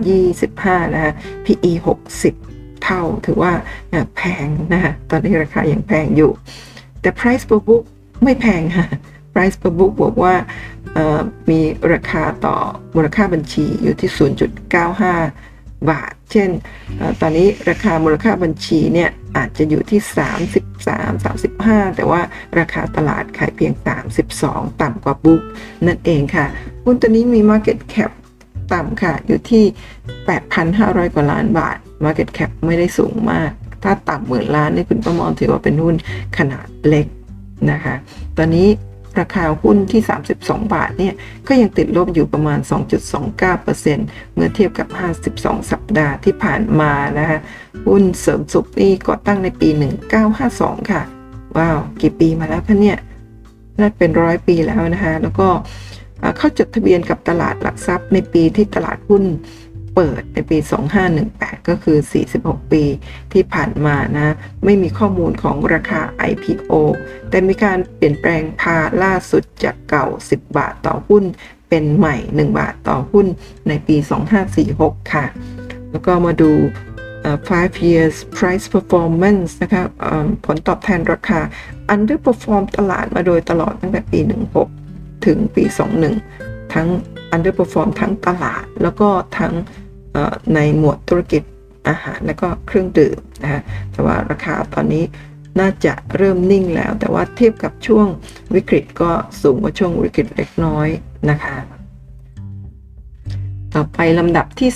25 นะคะ PE 60 เท่าถือว่าแพงนะคะตอนนี้ราคายังแพงอยู่ แต่ price per book ไม่แพงค่ะ price per book บอกว่ามีราคาต่อมูลค่าบัญชีอยู่ที่ 0.95 บาท เช่นตอนนี้ราคามูลค่าบัญชีเนี่ยอาจจะอยู่ที่ 33 35 แต่ว่าราคาตลาดขายเพียง 32 ต่ำกว่าบุ๊กนั่นเองค่ะหุ้นตัวนี้มี Market Cap ต่ำค่ะอยู่ที่ 8,500 กว่าล้านบาท Market Cap ไม่ได้สูงมาก ถ้าต่ำหมื่นล้านนี่คุณประมอถือว่าเป็นหุ้นขนาดเล็กนะคะ ตอนนี้ ราคาหุ้นที่ 32 บาทเนี่ย ก็ยังติดลบอยู่ประมาณ 2.29%เมื่อเทียบกับ 52 สัปดาห์ที่ผ่านมานะคะหุ้นเสริมสุขนี่ก่อตั้งในปี 1952 ค่ะ ว้าว กี่ปีมาแล้วคะเนี่ยน่าเป็นร้อยปีแล้วนะคะ แล้วก็เข้าจดทะเบียนกับตลาดหลักทรัพย์ในปีที่ตลาดหุ้น เปิดในปี 2518 ก็คือ 46 ปีที่ผ่านมานะ ไม่มีข้อมูลของราคา IPO แต่มีการเปลี่ยนแปลงพาล่าสุดจากเก่า 10 บาทต่อหุ้น เป็นใหม่ 1 บาทต่อหุ้นในปี 2546 ค่ะ แล้วก็มาดู 5 years price performance นะคะผลตอบแทนราคา underperform ตลาดมาโดยตลอดตั้งแต่ปี 16 ถึงปี 21 ทั้ง underperform ทั้งตลาดแล้วก็ทั้ง ในหมวดธุรกิจอาหารและก็เครื่องดื่มนะฮะแต่ว่าราคาตอนนี้น่าจะเริ่มนิ่งแล้ว แต่ว่าเทียบกับช่วงวิกฤตก็สูงกว่าช่วงวิกฤตเล็กน้อยนะคะ ต่อไปลำดับที่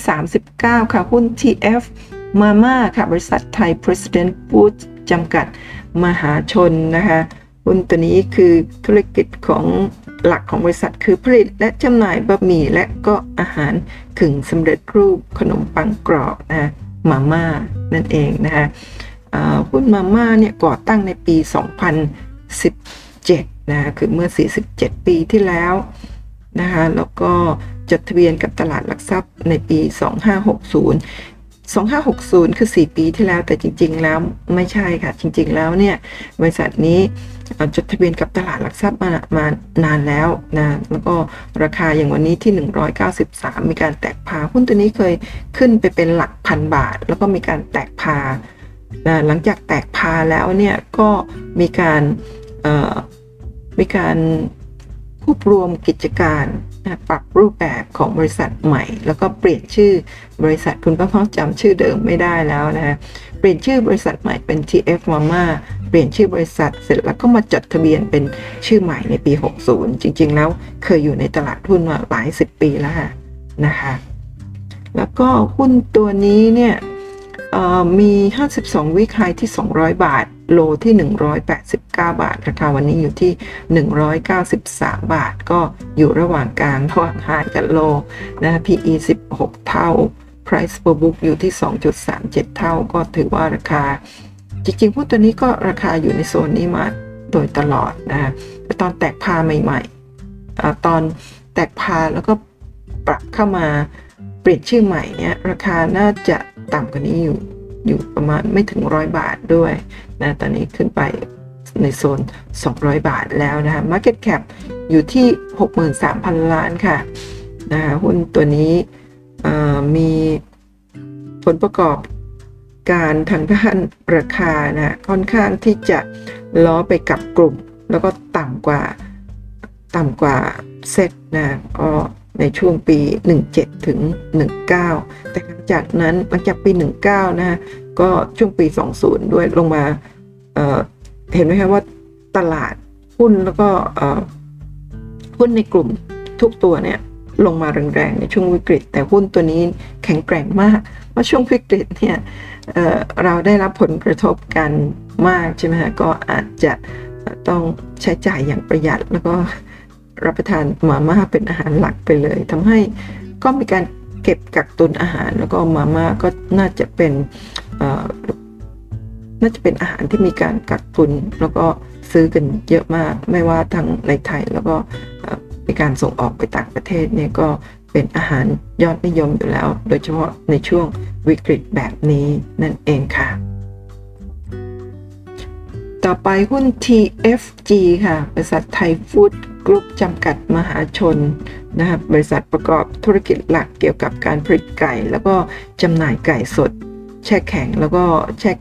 39 ค่ะหุ้น TF มาม่าค่ะ บริษัทไทย President Foods จำกัดมหาชนนะคะ หุ้นตัวนี้คือธุรกิจของหลักของบริษัทคือผลิตและจำหน่ายบะหมี่และก็อาหารขึงสำเร็จรูปขนมปังกรอบนะมาม่านั่นเองนะคะหุ้นมาม่าเนี่ยก่อตั้งในปี 2017นะคือเมื่อ 47 ปีที่แล้วนะคะแล้วก็จดทะเบียนกับตลาดหลักทรัพย์ในปี 2560 2560 คือ 4 ปีที่แล้วแต่จริง ๆ แล้วไม่ใช่ค่ะ จริง ๆ แล้วเนี่ยบริษัทนี้ จดทะเบียนกับตลาดหลักทรัพย์มามานานแล้วนะแล้วก็ราคาอย่างวันนี้ที่ 193 มีการแตกพาหุ้นตัวนี้เคยขึ้นไปเป็นหลักพันบาท แล้วก็มีการแตกพานะหลังจากแตกพาแล้วเนี่ยก็มีการมีการควบรวมกิจการ ปรับรูปแบบของบริษัทใหม่ แล้วก็เปลี่ยนชื่อบริษัทคุณป้าพ่อจำชื่อเดิมไม่ได้แล้วนะฮะเปลี่ยนชื่อบริษัทใหม่เป็น TF Mama เปลี่ยนชื่อบริษัทเสร็จแล้วก็มาจดทะเบียนเป็นชื่อใหม่ในปี 60 จริง ๆ แล้วเคยอยู่ในตลาดหุ้นมาหลายสิบปีแล้วนะคะแล้วก็หุ้นตัวนี้เนี่ยมี 52 วิคไฮที่ 200 บาท โลที่ 189 บาทราคาวันนี้อยู่ที่ 193 บาท ก็อยู่ระหว่างกลางระหว่างไฮกับโลนะ PE 16 เท่า Price per book อยู่ที่ 2.37 เท่า ก็ถือว่าราคา จริงๆพวกตัวนี้ก็ราคาอยู่ในโซนนี้มาโดยตลอดนะแต่ตอนแตกพาใหม่ๆอตอนแตกพาแล้วก็ปรับเข้ามาเปลี่ยนชื่อใหม่เนี่ยราคาน่าจะต่ำกว่านี้อยู่ อยู่ประมาณไม่ถึงร้อยบาทด้วยนะตอนนี้ขึ้นไปในโซน 200 บาทแล้วนะคะ Market Cap อยู่ที่ 63,000 ล้านค่ะนะคะหุ้นตัวนี้มีผลประกอบการทางด้านราคานะค่อนข้างที่จะล้อไปกับกลุ่ม แล้วก็ต่ำกว่าต่ำกว่าเซตนะก็ ในช่วงปี 17 ถึง 19 แต่หลังจากนั้นหลังจากปี 19 นะฮะก็ช่วงปี 20 ด้วยลงมาเเห็นไหมคะว่าตลาดหุ้นแล้วก็หุ้นในกลุ่มทุกตัวเนี่ยลงมาแรงๆในช่วงวิกฤต แต่หุ้นตัวนี้แข็งแกร่งมากเพราะช่วงวิกฤตเนี่ยเเราได้รับผลกระทบกันมากใช่ไหมฮะก็อาจจะต้องใช้จ่ายอย่างประหยัดแล้วก็ รับประทานมาม่าเป็นอาหารหลักไปเลยทำให้ก็มีการเก็บกักตุนอาหาร แล้วก็มาม่าก็น่าจะเป็นน่าจะเป็นอาหารที่มีการกักตุน แล้วก็ซื้อกันเยอะมาก ไม่ว่าทั้งในไทยแล้วก็มีการส่งออกไปต่างประเทศเนี่ยก็เป็นอาหารยอดนิยมอยู่แล้ว โดยเฉพาะในช่วงวิกฤตแบบนี้นั่นเองค่ะ ต่อไปหุ้น TFG ค่ะ บริษัทไทยฟู้ด กรุ๊ปจำกัดมหาชนนะครับบริษัทประกอบธุรกิจหลักเกี่ยวกับการผลิตไก่ แล้วก็จำหน่ายไก่สด แช่แข็งแล้วก็แช่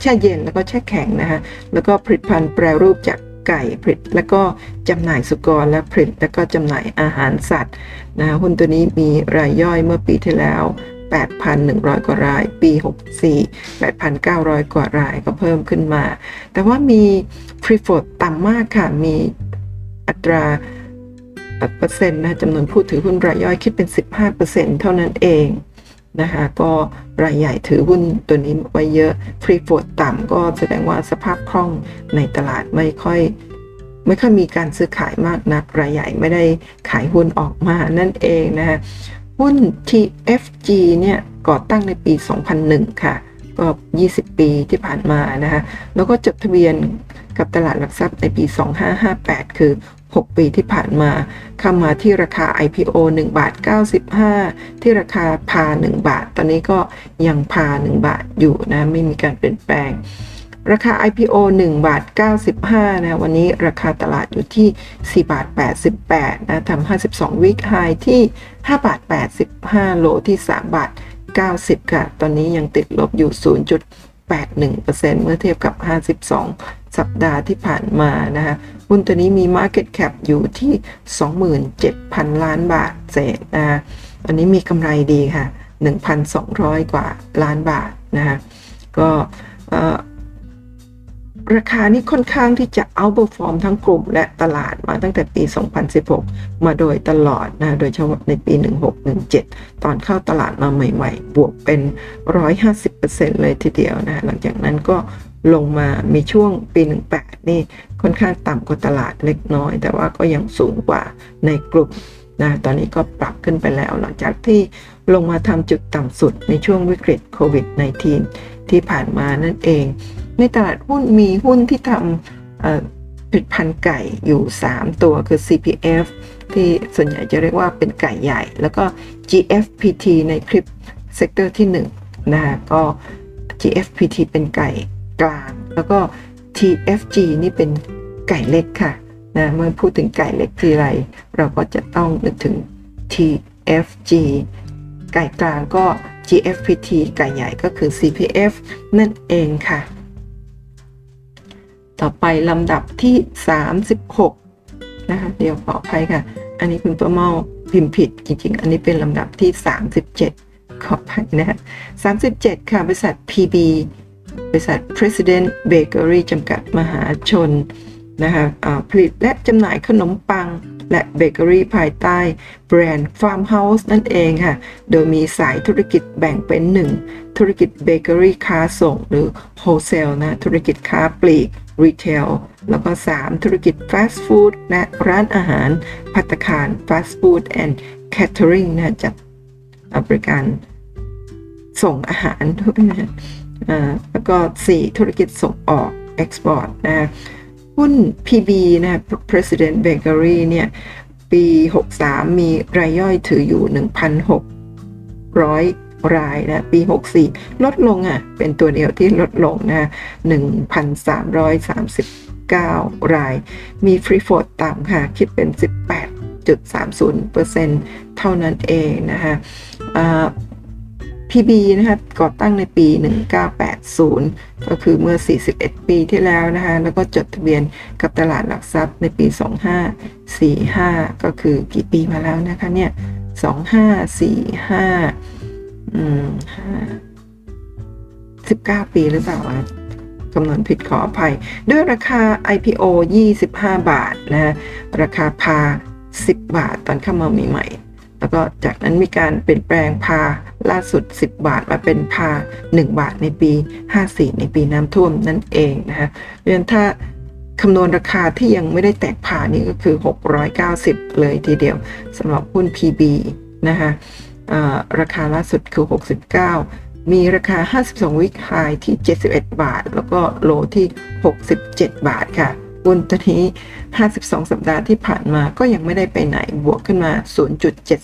แช่เย็นแล้วก็แช่แข็งนะฮะแล้วก็ผลิตภัณฑ์แปรรูปจากไก่ผลิตแล้วก็จำหน่ายสุกรและผลิตแล้วก็จำหน่ายอาหารสัตว์นะหุ้นตัวนี้มีรายย่อยเมื่อปีที่แล้ว 8,100 กว่าราย ปี 64 8,900 กว่ารายก็เพิ่มขึ้นมา แต่ว่ามีฟรีโฟดต่ำมากค่ะมี อัตราเปอร์เซ็นต์นะจำนวนผู้ถือหุ้นรายย่อยคิดเป็น 15%เท่านั้นเองนะคะก็รายใหญ่ถือหุ้นตัวนี้ไว้เยอะฟรีโฟดต่ำก็แสดงว่าสภาพคล่องในตลาดไม่ค่อยไม่ค่อยมีการซื้อขายมากนัก รายใหญ่ไม่ได้ขายหุ้นออกมานั่นเองนะคะหุ้น TFG เนี่ยก่อตั้งในปี 2001 ค่ะ ก็ 20 ปีที่ผ่านมานะคะแล้วก็จดทะเบียนกับตลาดหลักทรัพย์ในปี 2558 คือ 6 ปีที่ผ่านมาเข้ามาที่ราคา IPO 1บาท95 ที่ราคาพา 1 บาท ตอนนี้ก็ยังพา 1 บาทอยู่นะไม่มีการเปลี่ยนแปลง ราคา IPO 1บาท95 นะวันนี้ราคาตลาดอยู่ที่4บาท88นะทำ52วิกไฮที่5บาท85 โลที่ 3 บาท 90 ค่ะ ตอนนี้ยังติดลบอยู่ 0.81%เมื่อเทียบกับ 52 สัปดาห์ที่ผ่านมานะคะหุ้นตัวนี้มี Market Cap อยู่ที่ 27,000 ล้านบาทเศษนะอันนี้มีกำไรดีค่ะ 1,200 กว่าล้านบาทนะคะก็ราคานี้ค่อนข้างที่จะ outperform ทั้งกลุ่มและตลาดมาตั้งแต่ปี 2016 มาโดยตลอดนะโดยเฉพาะในปี 16-17 ตอนเข้าตลาดมาใหม่ ๆ บวกเป็น 150%เลยทีเดียวนะหลังจากนั้นก็ ลงมามีช่วงปี 18 นี่ค่อนข้างต่ำกว่าตลาดเล็กน้อย แต่ว่าก็ยังสูงกว่าในกลุ่มนะตอนนี้ก็ปรับขึ้นไปแล้ว หลังจากที่ลงมาทำจุดต่ำสุดในช่วงวิกฤตโควิด -19 ที่ผ่านมานั่นเอง ในตลาดหุ้นมีหุ้นที่ทำผลิตภัณฑ์ไก่อยู่ 3 ตัวคือ CPF ที่ส่วนใหญ่จะเรียกว่าเป็นไก่ใหญ่ แล้วก็ GFPT ในคลิป sector ที่1นะก็ GFPT เป็นไก่ กลาง แล้วก็ TFG นี่เป็นไก่เล็กค่ะนะเมื่อพูดถึงไก่เล็กทีไร เราก็จะต้องนึกถึง TFG ไก่กลางก็ GFPT ไก่ใหญ่ก็คือ CPF นั่นเองค่ะ ต่อไปลำดับที่ 36 นะคะ เดี๋ยวขออภัยค่ะ อันนี้คุณประเมาพิมพ์ผิดจริงๆ อันนี้เป็นลำดับที่ 37 ขอไปนะฮะ37 ค่ะ บริษัท PB บริษัท President Bakery จำกัดมหาชนนะคะผลิตและจำหน่ายขนมปังและเบเกอรี่ภายใต้แบรนด์ Farmhouse นั่นเองค่ะ โดยมีสายธุรกิจแบ่งเป็น 1 ธุรกิจเบเกอรี่ค้าส่งหรือ Wholesale นะ ธุรกิจค้าปลีก Retail แล้วก็ 3 ธุรกิจฟาสต์ฟู้ดและร้านอาหาร พัตคารฟาสต์ฟู้ดแอนด์แคทเทอริงนะจัดบริการส่งอาหารด้วยนะ แล้วก็ 4 ธุรกิจส่งออก Export นะหุ้น PB นะ President Bakery เนี่ย ปี 63 มีรายย่อยถืออยู่ 1,600 รายนะ ปี 64 ลดลงอะ เป็นตัวเดียวที่ลดลงนะ 1,339 ราย มีฟรีโฟดต่ำค่ะ คิดเป็น 18.30%เท่านั้นเองนะคะ PB นะคะก่อตั้งในปี 1980 ก็คือเมื่อ 41 ปีที่แล้วนะคะแล้วก็จดทะเบียนกับตลาดหลักทรัพย์ในปี 2545 ก็คือกี่ปีมาแล้วนะคะเนี่ย 2545 อืม19 ปีหรือเปล่าคำนวณผิดขออภัย ด้วยราคา IPO 25 บาทนะ ราคาพา 10 บาทตอนเข้ามาใหม่ แล้วก็จากนั้นมีการเปลี่ยนแปลงพาล่าสุด 10 บาทมาเป็นพา 1 บาทในปี 54 ในปีน้ำท่วมนั่นเองนะคะเพราะฉะนั้นถ้าคำนวณราคาที่ยังไม่ได้แตกผ่านี่ก็คือ 690 เลยทีเดียวสำหรับหุ้น PB นะคะราคาล่าสุดคือ 69 มีราคา 52 วิกไฮที่ 71 บาท แล้วก็โลที่ 67 บาทค่ะ หุ้นตัวนี้ 52 สัปดาห์ที่ผ่านมาก็ยังไม่ได้ไปไหนบวกขึ้นมา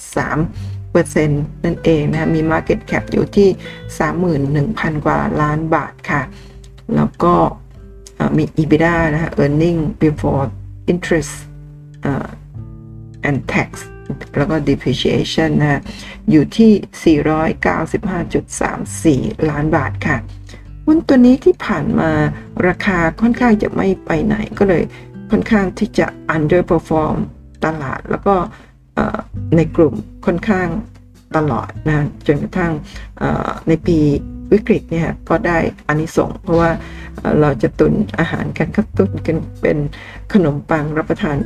0.73เปอร์เซ็นต์นั่นเองนะมี Market Cap อยู่ที่ 31,000 กว่าล้านบาทค่ะ แล้วก็มี EBITDA นะฮะ Earning Before Interest and Tax แล้วก็ depreciation นะ อยู่ที่ 495.34 ล้านบาทค่ะ หุ้นตัวนี้ที่ผ่านมาราคาค่อนข้างจะไม่ไปไหนก็เลยค่อนข้างที่จะ underperform ตลาดแล้วก็ในกลุ่มค่อนข้างตลอดนะจนกระทั่งในปีวิกฤตเนี่ยก็ได้อานิสงส์เพราะว่าเราจะตุนอาหารกันก็ตุนกันเป็นขนมปังรับประทาน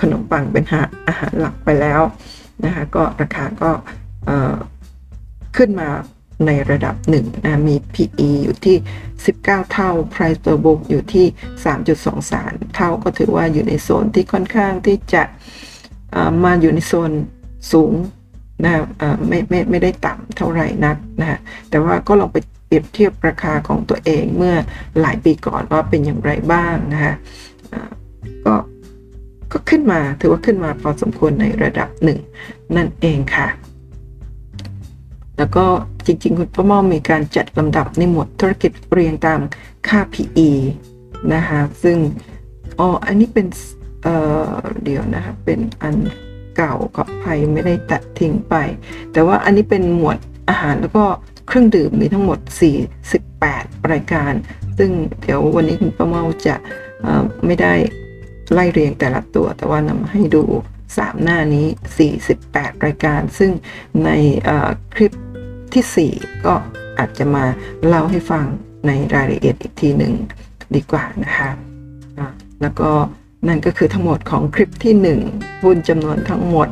ขนมปังเป็นอาหารหลักไปแล้วนะคะก็ราคาก็ขึ้นมา ในระดับหนึ่งนะมี PE อยู่ที่ 19 เท่า Price per book อยู่ที่ 3.23 เท่าก็ถือว่าอยู่ในโซนที่ค่อนข้างที่จะมาอยู่ในโซนสูงนะไม่ไม่ไม่ได้ต่ำเท่าไหร่นักนะแต่ว่าก็ลองไปเปรียบเทียบราคาของตัวเองเมื่อหลายปีก่อนว่าเป็นอย่างไรบ้างนะคะก็ก็ขึ้นมาถือว่าขึ้นมาพอสมควรในระดับหนึ่งนั่นเองค่ะ แล้วก็จริง ๆ คุณป้าม่อมมีการจัดลำดับในหมวดธุรกิจเรียงตามค่า PE นะคะซึ่งอ๋ออันนี้เป็นเอ่อเดี๋ยวนะคะเป็นอันเก่าขอภัยไม่ได้ตัดทิ้งไป แต่ว่าอันนี้เป็นหมวดอาหารแล้วก็เครื่องดื่มมีทั้งหมด 48 รายการ ซึ่งเดี๋ยววันนี้คุณป้าเมาจะไม่ได้ไล่เรียงแต่ละตัว แต่ว่านำให้ดู 3 หน้านี้ 48 รายการ ซึ่งในคลิปที่ 4 ก็อาจจะมาเล่าให้ฟังในรายละเอียดอีกทีหนึ่งดีกว่านะคะแล้วก็นั่นก็คือทั้งหมดของคลิปที่1หุ้นจำนวนทั้งหมด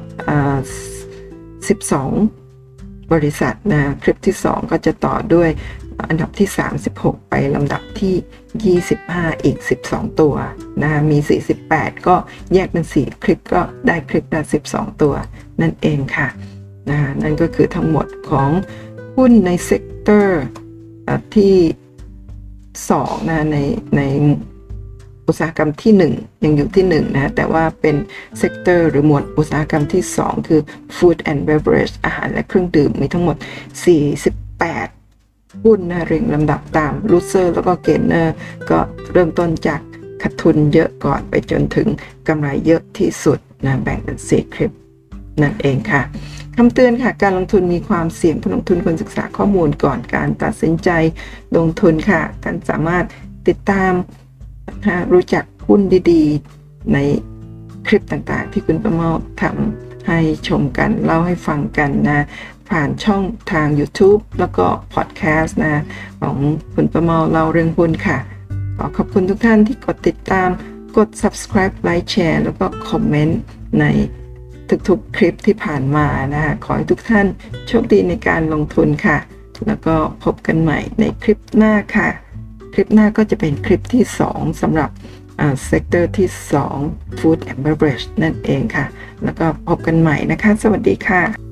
12 บริษัทนะคลิปที่ 2 ก็จะต่อด้วย อันดับที่ 36 ไปลำดับที่ 25 อีก 12 ตัวนะมี 48 ก็แยกเป็น 4 คลิปก็ได้คลิปละ12 ตัว นั่นเองค่ะนะนั่นก็คือทั้งหมดของหุ้นใน sector ที่2นะในในอุตสาหกรรมที่ 1 ยังอยู่ที่1นะแต่ว่าเป็น sector หรือหมวดอุตสาหกรรมที่ 2 คือ Food and Beverage อาหารและเครื่องดื่มมีทั้งหมด 48 หุ้นนะเรียงลำดับตาม loser แล้วก็ gainer ก็เริ่มต้นจากขาดทุนเยอะก่อนไปจนถึงกำไรเยอะที่สุดนะแบ่งเป็นสี่คลิปนั่นเองค่ะคำเตือนค่ะ การลงทุนมีความเสี่ยงผู้ลงทุนควรศึกษาข้อมูลก่อนการตัดสินใจลงทุนค่ะท่านสามารถติดตามรู้จักหุ้นดีๆ ในคลิปต่างๆ ที่คุณประเมาทำให้ชมกันเล่าให้ฟังกันนะ ผ่านช่องทาง YouTube แล้วก็พอดแคสต์นะ ของคุณประเมาเล่าเรื่องหุ้นค่ะ ขอขอบคุณทุกท่านที่กดติดตามกด subscribe ไลค์แชร์แล้วก็คอมเมนต์ในทุกๆ คลิปที่ผ่านมานะคะขอให้ทุกท่านโชคดีในการลงทุนค่ะ แล้วก็พบกันใหม่ในคลิปหน้าค่ะ คลิปหน้าก็จะเป็นคลิปที่ 2สำหรับ sector ที่ 2 Food and Beverage นั่นเองค่ะ แล้วก็พบกันใหม่นะคะ สวัสดีค่ะ